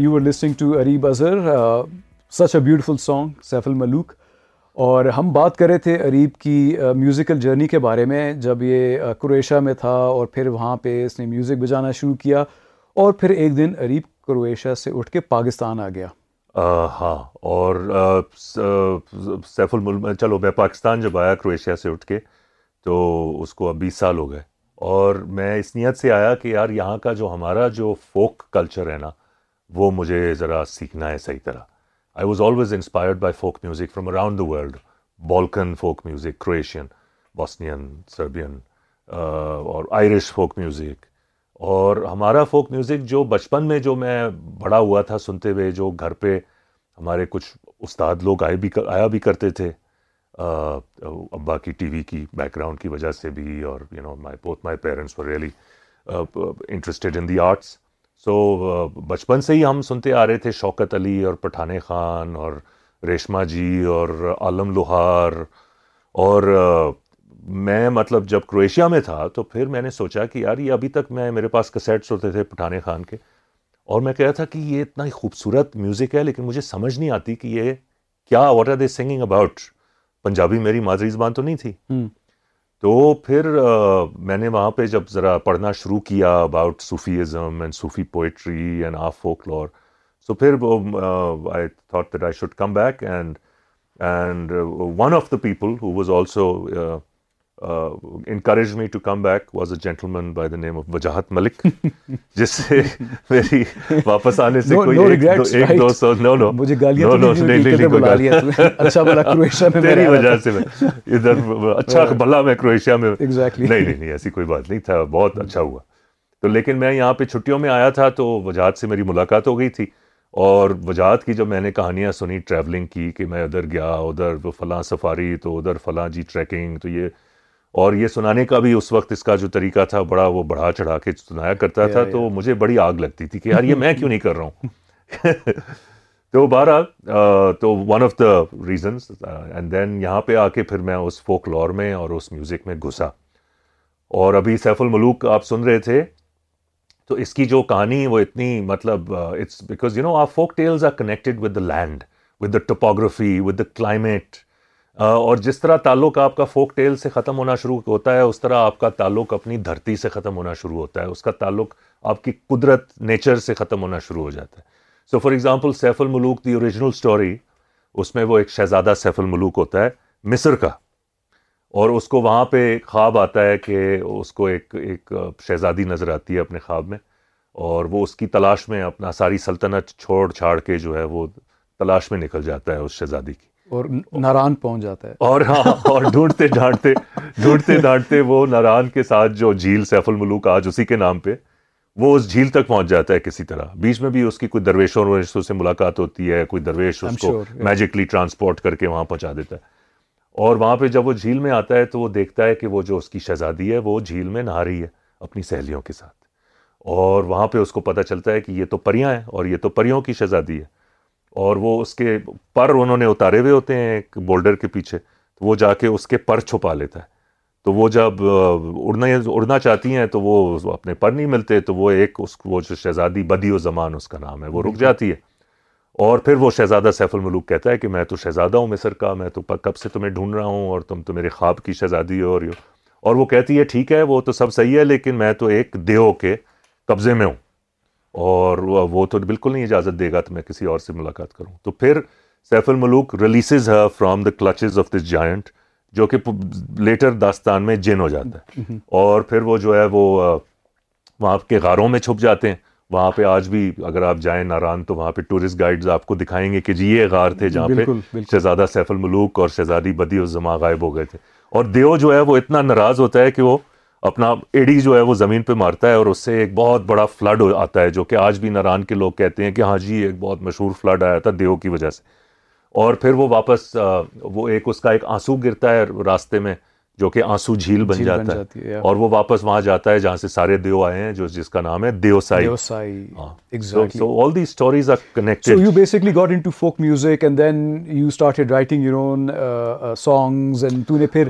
you were listening to Arieb Azhar such a beautiful song Saif ul Malook اور ہم بات کر رہے تھے اریب کی میوزیکل uh, جرنی کے بارے میں جب یہ کرویشا uh, میں تھا اور پھر وہاں پہ اس نے میوزک بجانا شروع کیا اور پھر ایک دن اریب کرویشیا سے اٹھ کے پاکستان آ گیا ہاں اور سیف الملک چلو میں پاکستان جب آیا کرویشیا سے اٹھ کے تو اس کو اب بیس سال ہو گئے اور میں اس نیت سے آیا کہ یار یہاں کا جو ہمارا جو فوک کلچر ہے نا وہ مجھے ذرا سیکھنا ہے صحیح طرح I was always inspired by folk music from around the world Balkan folk music Croatian Bosnian Serbian اور آئرش فوک میوزک اور ہمارا فوک میوزک جو بچپن میں جو میں بڑا ہوا تھا سنتے ہوئے جو گھر پہ ہمارے کچھ استاد لوگ آئے بھی آیا بھی کرتے تھے ابا کی ٹی وی کی بیک گراؤنڈ کی وجہ سے بھی اور you know my both my parents for really interested in the arts so بچپن سے ہی ہم سنتے آ رہے تھے شوکت علی اور پٹھانے خان اور ریشما جی اور عالم لوہار اور میں مطلب جب کروئیشیا میں تھا تو پھر میں نے سوچا کہ یار یہ ابھی تک میں میرے پاس کسیٹس ہوتے تھے پٹھانے خان کے اور میں کہا تھا کہ یہ اتنا ہی خوبصورت میوزک ہے لیکن مجھے سمجھ نہیں آتی کہ یہ کیا what are they singing about Punjabi میری مادری زبان تو نہیں تھی تو پھر میں نے وہاں پہ جب ذرا پڑھنا شروع کیا about Sufism and Sufi poetry and of folklore so پھر I should come back and and one of the people who was also encourage me to come back was a gentleman by the name of Wajahat Malik جس سے میری واپس آنے سے اچھا ادھر اچھا بھلا میں کروشیا میں نہیں نہیں نہیں ایسی کوئی بات نہیں تھا بہت اچھا ہوا تو لیکن میں یہاں پہ چھٹیوں میں آیا تھا تو وجاہت سے میری ملاقات ہو گئی تھی اور وجاہت کی جب میں نے کہانیاں سنی ٹریولنگ کی کہ میں ادھر گیا ادھر فلاں سفاری تو ادھر فلاں جی ٹریکنگ تو یہ اور یہ سنانے کا بھی اس وقت اس کا جو طریقہ تھا بڑا وہ بڑھا چڑھا کے سنایا کرتا تھا تو مجھے بڑی آگ لگتی تھی کہ یار یہ میں کیوں نہیں کر رہا ہوں تو بارہ تو one of the reasons and then یہاں پہ آ کے پھر میں اس فوک لور میں اور اس میوزک میں گھسا اور ابھی سیف الملوک آپ سن رہے تھے تو اس کی جو کہانی وہ اتنی مطلب اٹس بیکاز یو نو آپ folk tales are connected with the land with the topography with the climate اور جس طرح تعلق آپ کا فوک ٹیل سے ختم ہونا شروع ہوتا ہے اس طرح آپ کا تعلق اپنی دھرتی سے ختم ہونا شروع ہوتا ہے اس کا تعلق آپ کی قدرت نیچر سے ختم ہونا شروع ہو جاتا ہے so for example Saif ul Malook the original story اس میں وہ ایک شہزادہ سیف الملوک ہوتا ہے مصر کا اور اس کو وہاں پہ خواب آتا ہے کہ اس کو ایک ایک شہزادی نظر آتی ہے اپنے خواب میں اور وہ اس کی تلاش میں اپنا ساری سلطنت چھوڑ چھاڑ کے جو ہے وہ تلاش میں نکل جاتا ہے اس شہزادی کی اور ناران پہنچ جاتا ہے اور ہاں اور ڈھونڈتے ڈھانٹتے ڈھونڈتے ڈھانٹتے وہ ناران کے ساتھ جو جھیل سیف الملوک آج اسی کے نام پہ وہ اس جھیل تک پہنچ جاتا ہے کسی طرح بیچ میں بھی اس کی کوئی درویشوں سے ملاقات ہوتی ہے کوئی درویش اس کو میجکلی ٹرانسپورٹ کر کے وہاں پہنچا دیتا ہے اور وہاں پہ جب وہ جھیل میں آتا ہے تو وہ دیکھتا ہے کہ وہ جو اس کی شہزادی ہے وہ جھیل میں نہا رہی ہے اپنی سہیلیوں کے ساتھ اور وہاں پہ اس کو پتہ چلتا ہے کہ یہ تو پریاں ہیں اور یہ تو پریوں کی شہزادی ہے اور وہ اس کے پر انہوں نے اتارے ہوئے ہوتے ہیں ایک بولڈر کے پیچھے تو وہ جا کے اس کے پر چھپا لیتا ہے تو وہ جب اڑنا اڑنا چاہتی ہیں تو وہ اپنے پر نہیں ملتے تو وہ ایک اس وہ جو شہزادی بدی و زمان اس کا نام ہے وہ رک جی، جی۔ جاتی ہے اور پھر وہ شہزادہ سیف الملوک کہتا ہے کہ میں تو شہزادہ ہوں مصر کا میں تو کب سے تمہیں ڈھونڈ رہا ہوں اور تم تو میرے خواب کی شہزادی ہو اور وہ کہتی ہے ٹھیک ہے وہ تو سب صحیح ہے لیکن میں تو ایک دیو کے قبضے میں ہوں اور وہ تو بالکل نہیں اجازت دے گا تو میں کسی اور سے ملاقات کروں تو پھر سیف الملوک ریلیسز ہے from the clutches of this giant جو کہ لیٹر داستان میں جن ہو جاتا ہے اور پھر وہ جو ہے وہ وہاں کے غاروں میں چھپ جاتے ہیں وہاں پہ آج بھی اگر آپ جائیں ناران تو وہاں پہ ٹورسٹ گائیڈز آپ کو دکھائیں گے کہ جی یہ غار تھے جہاں پہ شہزادہ سیف الملوک اور شہزادی بدی الزما غائب ہو گئے تھے اور دیو جو ہے وہ اتنا ناراض ہوتا ہے کہ وہ اپنا ایڈی جو ہے وہ زمین پہ مارتا ہے اور اس سے ایک بہت بڑا فلڈ آتا ہے جو کہ آج بھی ناران کے لوگ کہتے ہیں کہ ہاں جی ایک بہت مشہور فلڈ آیا تھا دیو کی وجہ سے اور پھر وہ واپس وہ ایک اس کا ایک آنسو گرتا ہے راستے میں جو کہ آنسو جھیل بن جاتا ہے اور وہ واپس وہاں جاتا ہے جہاں سے سارے دیو آئے ہیں جو جس کا نام ہے Deosai Deosai exactly so all the stories are connected so you basically got into folk music and then you started writing your own songs and تو نے پھر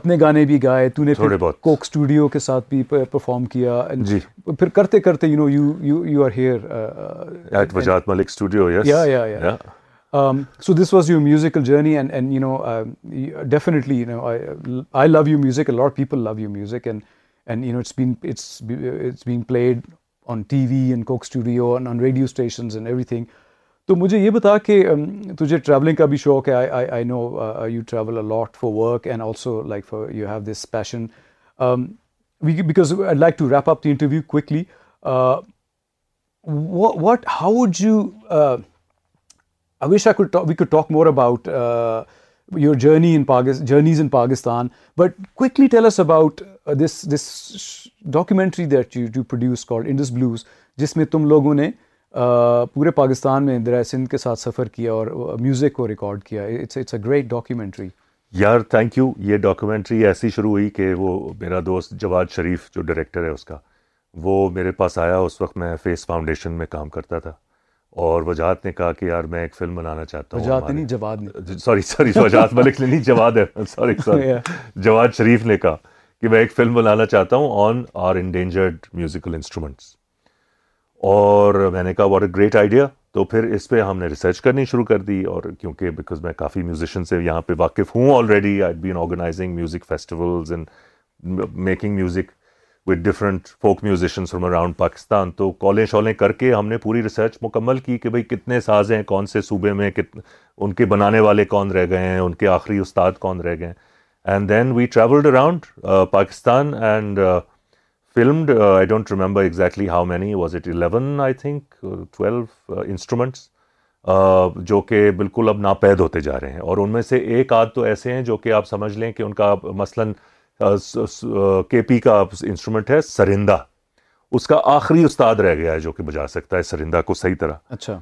اپنے گانے بھی گائے تو نے پھر کوک سٹوڈیو کے ساتھ بھی پرفارم کیا جی پھر کرتے کرتے you know you you you are here at Wajahat Malik studio yes yeah yeah yeah so this was your musical journey and and you know definitely love you music people love you music played on T V in Coke studio on radio stations and everything تو مجھے یہ بتا کہ um, تجھے travelling کا بھی شوق ہے lot for work and also like for you have this passion you've got how uh, we journey talk more about your journey in journeys in Pakistan but uh, this about documentary that you to produce call Indus Blues, جس میں تم لوگوں نے پورے پاکستان میں اندرا سندھ کے ساتھ سفر کیا اور میوزک کو ریکارڈ کیا it's it's a great documentary یار تھینک یو یہ ڈاکیومنٹری ایسی شروع ہوئی کہ وہ میرا دوست جواد شریف جو ڈائریکٹر ہے اس کا وہ میرے پاس آیا اس وقت میں فیس فاؤنڈیشن میں کام کرتا تھا اور وجات نے کہا کہ یار میں ایک فلم بنانا چاہتا ہوں نہیں جواد نے نے جی، sorry sorry sorry sorry Malik نہیں جواد جواد ہے شریف نے کہا کہ میں ایک فلم بنانا چاہتا ہوں on our endangered musical instruments اور میں نے کہا واٹ اے گریٹ آئیڈیا تو پھر اس پہ ہم نے ریسرچ کرنی شروع کر دی اور کیونکہ بیکاز میں کافی میوزیشین سے یہاں پہ واقف ہوں already I been organising music festivals and making music with different folk musicians from around Pakistan تو کالیں شالیں کر کے ہم نے پوری ریسرچ مکمل کی کہ بھائی کتنے ساز ہیں کون سے صوبے میں کتنے ان کے بنانے والے کون رہ گئے ہیں ان کے آخری استاد کون رہ گئے ہیں and then we travelled around Pakistan and filmed I don't remember exactly how many was it eleven I think twelve instruments جو کہ بالکل اب ناپید ہوتے جا رہے ہیں اور ان میں سے ایک آدھ تو ایسے ہیں جو کہ آپ سمجھ لیں کہ ان کا مثلاً کے پی کا انسٹرومنٹ ہے سرندہ اس کا آخری استاد رہ گیا ہے جو کہ بجا سکتا ہے سرندہ کو صحیح طرح اچھا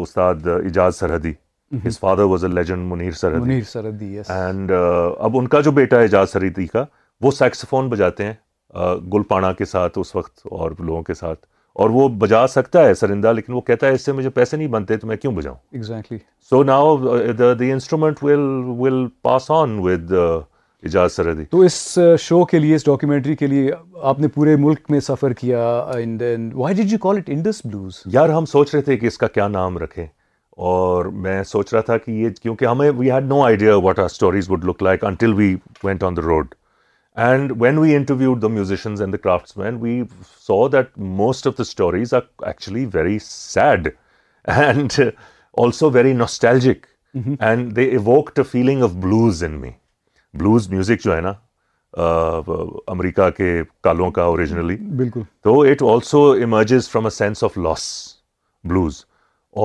استاد اجاز سرحدی منیر منیر سرحدی سرحدی اینڈ اب ان کا جو بیٹا ہے اجاز سرحدی کا وہ سیکسفون بجاتے ہیں گل پانا کے ساتھ اس وقت اور لوگوں کے ساتھ اور وہ بجا سکتا ہے سرندہ لیکن وہ کہتا ہے اس سے مجھے پیسے نہیں بنتے تو میں کیوں بجاؤں exactly so now they will will pass on with Ijaz سردی تو اس شو کے لیے اس ڈاکیومنٹری کے لیے آپ نے پورے ملک میں سفر کیا why did you call it Indus blues یار ہم سوچ رہے تھے کہ اس کا کیا نام رکھیں اور میں سوچ رہا تھا کہ یہ کیونکہ ہمیں we had no idea what are stories would look like until we went on the road and when we interview musicians and the craftsmen we saw that most of the stories are actually very sad and also very nostalgic and they evoked a feeling of blues in me blues music جو ہے نا امریکہ کے کالوں کا originally بالکل تو it also emerges from a sense of loss blues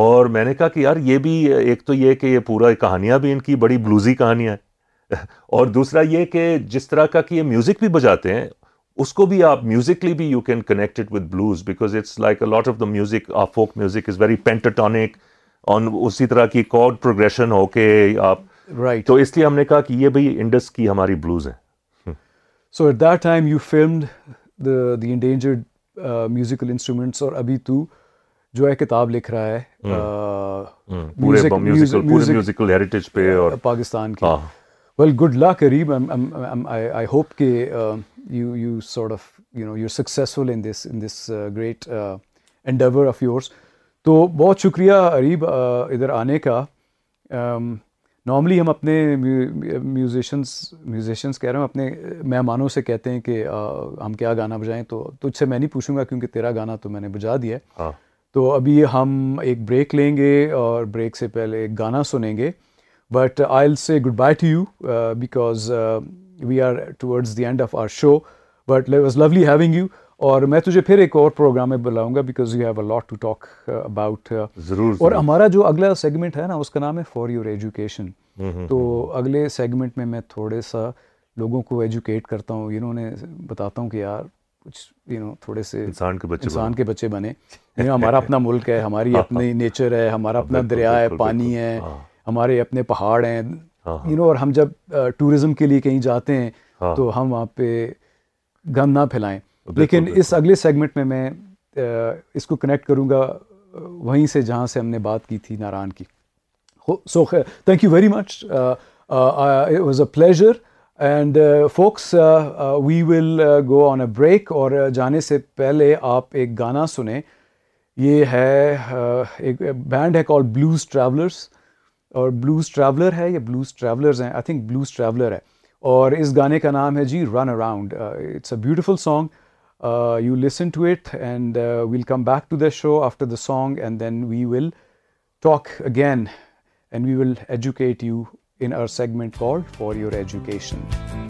اور میں نے کہا کہ یار یہ بھی ایک تو یہ کہ یہ پورا کہانیاں بھی ان کی بڑی بلوزی کہانیاں ہیں اور دوسرا یہ کہ جس طرح کا کہ یہ میوزک بھی بجاتے ہیں اس کو بھی آپ میوزکلی بھی you can connected with blues because it's like a lot of the music of folk music is very pentatonic on اسی طرح کی کارڈ پروگریشن ہو کے آپ right. تو اس لیے ہم نے کہا کہ یہ بھائی انڈس کی ہماری بلوز ہیں so at that time you filmed the endangered musical instruments اور ابھی تو جو ہے کتاب لکھ رہا ہے میوزیکل uh, ہیریٹیج پہ اور پاکستان کی ویل گڈ لا قریب آئی ہوپ کہ successful in this in this great endeavour of yours تو بہت شکریہ عریب uh, ادھر آنے کا um, نارملی ہم اپنے میوزیشنس میوزیشنس کہہ رہے ہیں اپنے مہمانوں سے کہتے ہیں کہ ہم کیا گانا بجائیں تو تجھ سے میں نہیں پوچھوں گا کیونکہ تیرا گانا تو میں نے بجا دیا ہے ہاں۔ تو ابھی ہم ایک بریک لیں گے اور بریک سے پہلے ایک گانا سنیں گے but I say goodbye to you because we are towards the end of our show but was lovely having you اور میں تجھے پھر ایک اور پروگرام میں بلاؤں گا because you have a lot to talk about ضرور اور ہمارا جو اگلا سیگمنٹ ہے نا اس کا نام ہے فار یور ایجوکیشن تو اگلے سیگمنٹ میں میں تھوڑے سا لوگوں کو ایجوکیٹ کرتا ہوں انہوں نے بتاتا ہوں کہ یار کچھ یو نو تھوڑے سے انسان کے بچے انسان کے بچے بنے ہمارا اپنا ملک ہے ہماری ہاں، اپنی نیچر ہاں۔ ہے ہمارا اپنا دریا ہے پانی ہے ہاں۔ ہمارے اپنے پہاڑ ہیں یو نو اور ہم جب ٹورزم uh, کے لیے کہیں جاتے ہیں تو ہم وہاں پہ گند نہ پھیلائیں لیکن اس اگلے سیگمنٹ میں میں اس کو کنیکٹ کروں گا وہیں سے جہاں سے ہم نے بات کی تھی ناران کی so thank you very much was a pleasure and folks we will go on a break اور جانے سے پہلے آپ ایک گانا سنیں یہ ہے ایک بینڈ ہے کال بلوز ٹریولرس اور بلوز ٹریولر ہے یا بلوز ٹریولرز ہیں آئی تھنک بلوز ٹریولر ہے اور اس گانے کا نام ہے جی run around it's a beautiful song Uh, you listen to it, and uh, we'll come back to the show after the song, and then we will talk again, and we will educate you in our segment called For Your Education.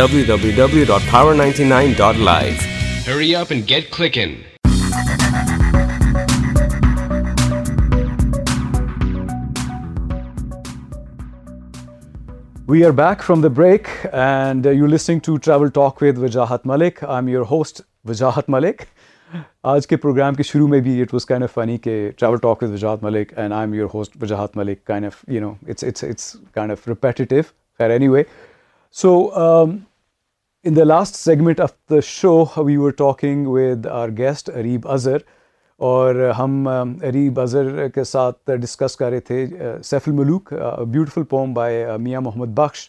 www.power99.live. Hurry up and get clicking. We are back from the break, and you're listening to Travel Talk with Malik Malik. I'm your host, Wajahat Malik. آج کے پروگرام کے شروع میں بھی it was kind of funny with Wajahat Malik and I am host Wajahat Malik anyway in the last segment of the show we were talking with our guest Areeb Azhar اور ہم اریب uh, Azhar کے ساتھ discuss کر رہے تھے uh, Saif ul-Malook beautiful poem by Mian Muhammad Bakhsh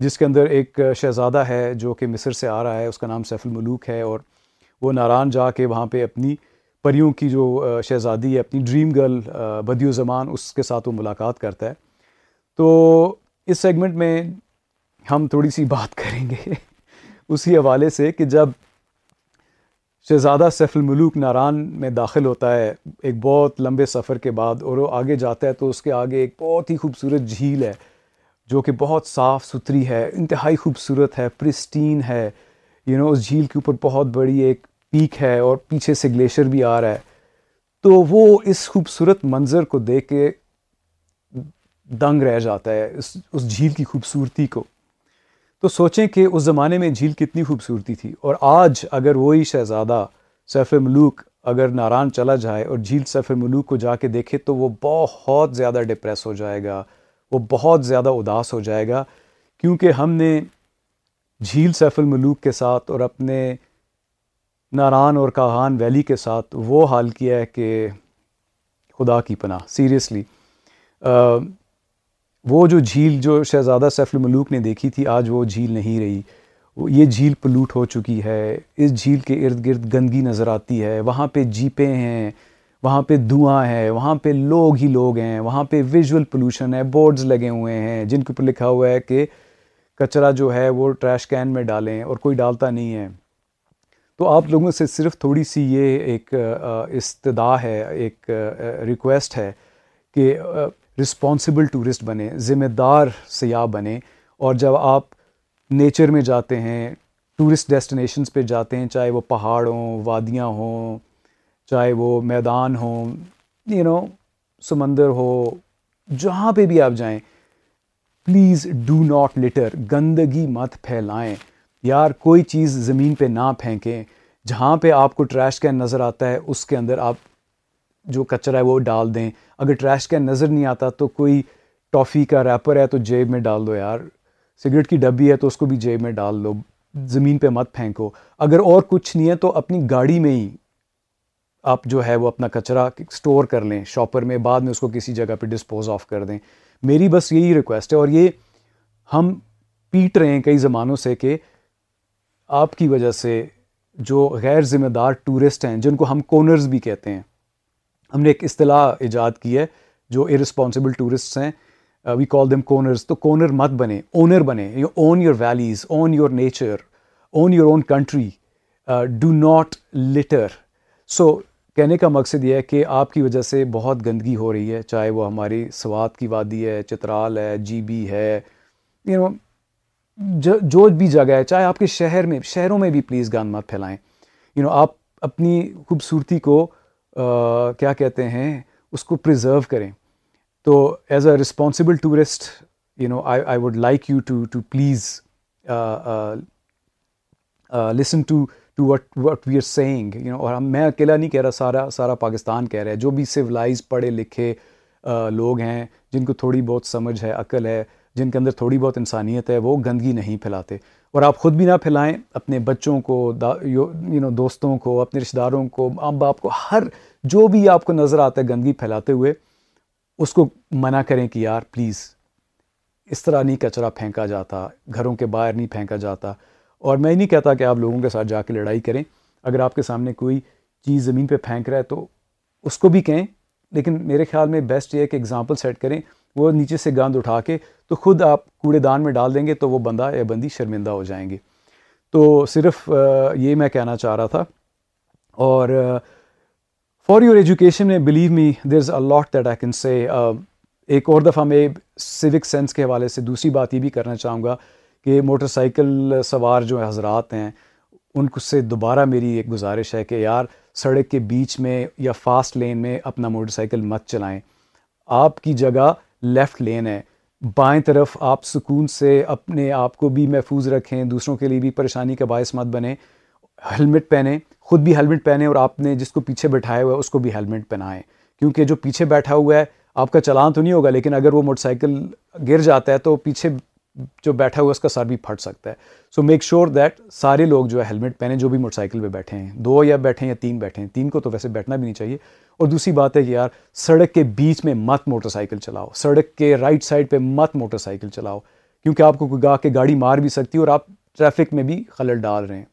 جس کے اندر ایک شہزادہ ہے جو کہ مصر سے آ رہا ہے اس کا نام سیف الملوک ہے اور وہ ناران جا کے وہاں پہ اپنی پریوں کی جو uh, شہزادی ہے اپنی ڈریم گرل بدیو زمان اس کے ساتھ وہ ملاقات کرتا ہے تو اس سیگمنٹ میں ہم تھوڑی سی بات کریں گے اسی حوالے سے کہ جب شہزادہ سیف الملوک ناران میں داخل ہوتا ہے ایک بہت لمبے سفر کے بعد اور وہ آگے جاتا ہے تو اس کے آگے ایک بہت ہی خوبصورت جھیل ہے جو کہ بہت صاف ستھری ہے انتہائی خوبصورت ہے پرسٹین ہے یو نو اس جھیل کے اوپر بہت بڑی ایک پیک ہے اور پیچھے سے گلیشر بھی آ رہا ہے تو وہ اس خوبصورت منظر کو دیکھ کے دنگ رہ جاتا ہے اس اس جھیل کی خوبصورتی کو تو سوچیں کہ اس زمانے میں جھیل کتنی خوبصورتی تھی اور آج اگر وہی شہزادہ سیف ملوک اگر ناران چلا جائے اور جھیل سیف ملوک کو جا کے دیکھے تو وہ بہت زیادہ ڈپریس ہو جائے گا وہ بہت زیادہ اداس ہو جائے گا کیونکہ ہم نے جھیل سیف الملوک کے ساتھ اور اپنے ناران اور کاہان ویلی کے ساتھ وہ حال کیا ہے کہ خدا کی پناہ سیریسلی وہ جو جھیل جو شہزادہ سیف الملوک نے دیکھی تھی آج وہ جھیل نہیں رہی یہ جھیل پلوٹ ہو چکی ہے اس جھیل کے ارد گرد گندگی نظر آتی ہے وہاں پہ جیپیں ہیں وہاں پہ دھواں ہے وہاں پہ لوگ ہی لوگ ہیں وہاں پہ ویژول پلوشن ہے بورڈز لگے ہوئے ہیں جن کے اوپر لکھا ہوا ہے کہ کچرا جو ہے وہ ٹریش کین میں ڈالیں اور کوئی ڈالتا نہیں ہے تو آپ لوگوں سے صرف تھوڑی سی یہ ایک استدا ہے ایک ریکویسٹ ہے کہ رسپانسبل ٹورسٹ بنیں ذمہ دار سیاح بنیں اور جب آپ نیچر میں جاتے ہیں ٹورسٹ ڈیسٹینیشنس پہ جاتے ہیں چاہے وہ پہاڑ ہوں وادیاں ہوں چاہے وہ میدان ہوں یو you نو know, سمندر ہو جہاں پہ بھی آپ جائیں پلیز ڈو ناٹ لٹر گندگی مت پھیلائیں یار کوئی چیز زمین پہ نہ پھینکیں جہاں پہ آپ کو ٹریش کین نظر آتا ہے اس کے اندر آپ جو کچرا ہے وہ ڈال دیں اگر ٹریش کین نظر نہیں آتا تو کوئی ٹافی کا ریپر ہے تو جیب میں ڈال دو یار سگریٹ کی ڈبی ہے تو اس کو بھی جیب میں ڈال دو زمین پہ مت پھینکو اگر اور کچھ نہیں ہے تو اپنی گاڑی میں ہی آپ جو ہے وہ اپنا کچرا اسٹور کر لیں شاپر میں بعد میں اس کو کسی جگہ پہ ڈسپوز آف کر دیں میری بس یہی ریکویسٹ ہے اور یہ ہم پیٹ رہے ہیں کئی زمانوں سے کہ آپ کی وجہ سے جو غیر ذمہ دار ٹورسٹ ہیں جن کو ہم کونرز بھی کہتے ہیں ہم نے ایک اصطلاح ایجاد کی ہے جو ارسپانسبل ٹورسٹ ہیں وی کال دیم کونرز تو کونر مت بنے اونر بنے you own your values own your nature own your own country do not litter so کہنے کا مقصد یہ ہے کہ آپ کی وجہ سے بہت گندگی ہو رہی ہے چاہے وہ ہماری سوات کی وادی ہے چترال ہے جی بی ہے یو نو جو بھی جگہ ہے چاہے آپ کے شہر میں شہروں میں بھی پلیز گان مت پھیلائیں یو نو آپ اپنی خوبصورتی کو کیا کہتے ہیں اس کو پرزرو کریں تو as a responsible tourist you know I I would like you to to please listen to to what what we are seeing اور ہم میں اکیلا نہیں کہہ رہا سارا سارا پاکستان کہہ رہا ہے جو بھی سولائز پڑھے لکھے لوگ ہیں جن کو تھوڑی بہت سمجھ ہے عقل ہے جن کے اندر تھوڑی بہت انسانیت ہے وہ گندگی نہیں پھیلاتے اور آپ خود بھی نہ پھیلائیں اپنے بچوں کو یو نو دوستوں کو اپنے رشتہ داروں کو ماں باپ کو ہر جو بھی آپ کو نظر آتا ہے گندگی پھیلاتے ہوئے اس کو منع کریں کہ یار پلیز اس طرح نہیں کچرا پھینکا جاتا گھروں کے باہر نہیں پھینکا جاتا اور میں نہیں کہتا کہ آپ لوگوں کے ساتھ جا کے لڑائی کریں اگر آپ کے سامنے کوئی چیز زمین پہ پھینک رہا ہے تو اس کو بھی کہیں لیکن میرے خیال میں بیسٹ یہ ہے کہ اگزامپل سیٹ کریں وہ نیچے سے گاند اٹھا کے تو خود آپ کوڑے دان میں ڈال دیں گے تو وہ بندہ یا بندی شرمندہ ہو جائیں گے تو صرف یہ میں کہنا چاہ رہا تھا اور فار یور ایجوکیشن میں believe me there lot that I can say ایک اور دفعہ میں سیوک سینس کے حوالے سے دوسری بات یہ بھی کرنا چاہوں گا کہ موٹر سائیکل سوار جو حضرات ہیں ان کو سے دوبارہ میری ایک گزارش ہے کہ یار سڑک کے بیچ میں یا فاسٹ لین میں اپنا موٹر سائیکل مت چلائیں آپ کی جگہ لیفٹ لین ہے بائیں طرف آپ سکون سے اپنے آپ کو بھی محفوظ رکھیں دوسروں کے لیے بھی پریشانی کا باعث مت بنیں ہیلمٹ پہنیں خود بھی ہیلمٹ پہنیں اور آپ نے جس کو پیچھے بٹھایا ہوا ہے اس کو بھی ہیلمٹ پہنائیں کیونکہ جو پیچھے بیٹھا ہوا ہے آپ کا چلان تو نہیں ہوگا لیکن اگر وہ موٹر سائیکل گر جاتا ہے تو پیچھے جو بیٹھا ہوا ہے اس کا سر بھی پھٹ سکتا ہے سو میک شیور دیٹ سارے لوگ جو ہے ہیلمٹ پہنیں جو بھی موٹر سائیکل پہ بیٹھے ہیں دو یا بیٹھیں یا تین بیٹھیں تین کو تو ویسے بیٹھنا بھی نہیں چاہیے اور دوسری بات ہے کہ یار سڑک کے بیچ میں مت موٹر سائیکل چلاؤ سڑک کے رائٹ سائڈ پہ مت موٹر سائیکل چلاؤ کیونکہ آپ کو کوئی گاہ کے گاڑی مار بھی سکتی اور آپ ٹریفک میں بھی خلل ڈال رہے ہیں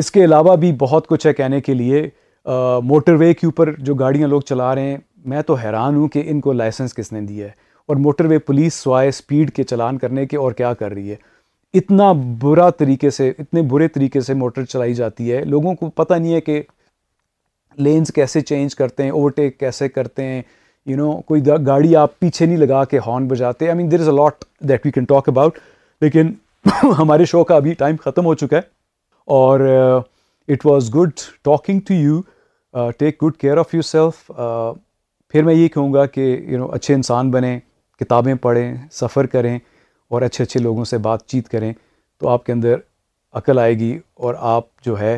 اس کے علاوہ بھی بہت کچھ ہے کہنے کے لیے موٹر وے کے اوپر جو گاڑیاں لوگ چلا رہے ہیں میں تو حیران ہوں کہ ان کو لائسنس کس نے دی ہے اور موٹر وے پولیس سوائے سپیڈ کے چلان کرنے کے اور کیا کر رہی ہے اتنا برا طریقے سے اتنے برے طریقے سے موٹر چلائی جاتی ہے لوگوں کو پتہ نہیں ہے کہ لینز کیسے چینج کرتے ہیں اوورٹیک کیسے کرتے ہیں یو نو کوئی گاڑی آپ پیچھے نہیں لگا کے ہارن بجاتے I mean there is a lot that we can talk about لیکن ہمارے شو کا ابھی ٹائم ختم ہو چکا ہے اور it was good talking to you take good care of yourself پھر میں یہ کہوں گا کہ یو نو اچھے انسان بنیں کتابیں پڑھیں سفر کریں اور اچھے اچھے لوگوں سے بات چیت کریں تو آپ کے اندر عقل آئے گی اور آپ جو ہے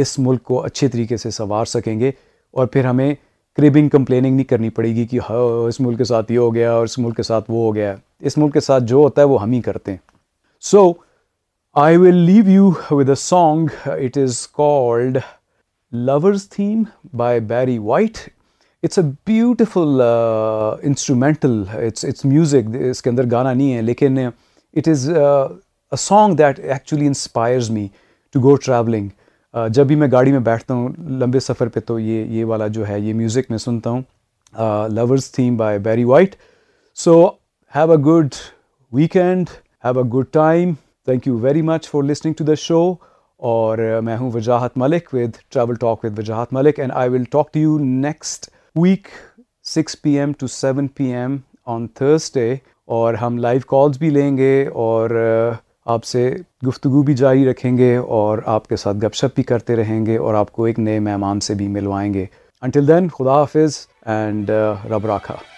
اس ملک کو اچھے طریقے سے سنوار سکیں گے اور پھر ہمیں کریبنگ کمپلیننگ نہیں کرنی پڑے گی کہ ہاں، اس ملک کے ساتھ یہ ہو گیا اور اس ملک کے ساتھ وہ ہو گیا اس ملک کے ساتھ جو ہوتا ہے وہ ہم ہی کرتے ہیں so I will leave you with a song it is called lovers theme by Barry White it's a beautiful instrumental it's it's music اس کے اندر گانا نہیں ہے لیکن it is a song that actually inspires me to go travelling جب بھی میں گاڑی میں بیٹھتا ہوں لمبے سفر پہ تو یہ یہ والا جو ہے یہ میوزک میں سنتا ہوں lovers theme by Barry White so have a good weekend have a good time thank you very much for listening to the show اور میں ہوں Wajahat Malik with travel talk with Wajahat Malik and I will talk to you next week six P M to seven P M on Thursday اور ہم live calls بھی لیں گے اور آپ سے گفتگو بھی جاری رکھیں گے اور آپ کے ساتھ گپ شپ بھی کرتے رہیں گے اور آپ کو ایک نئے مہمان سے بھی ملوائیں گے انٹل دین خدا حافظ اینڈ uh, رب راکھا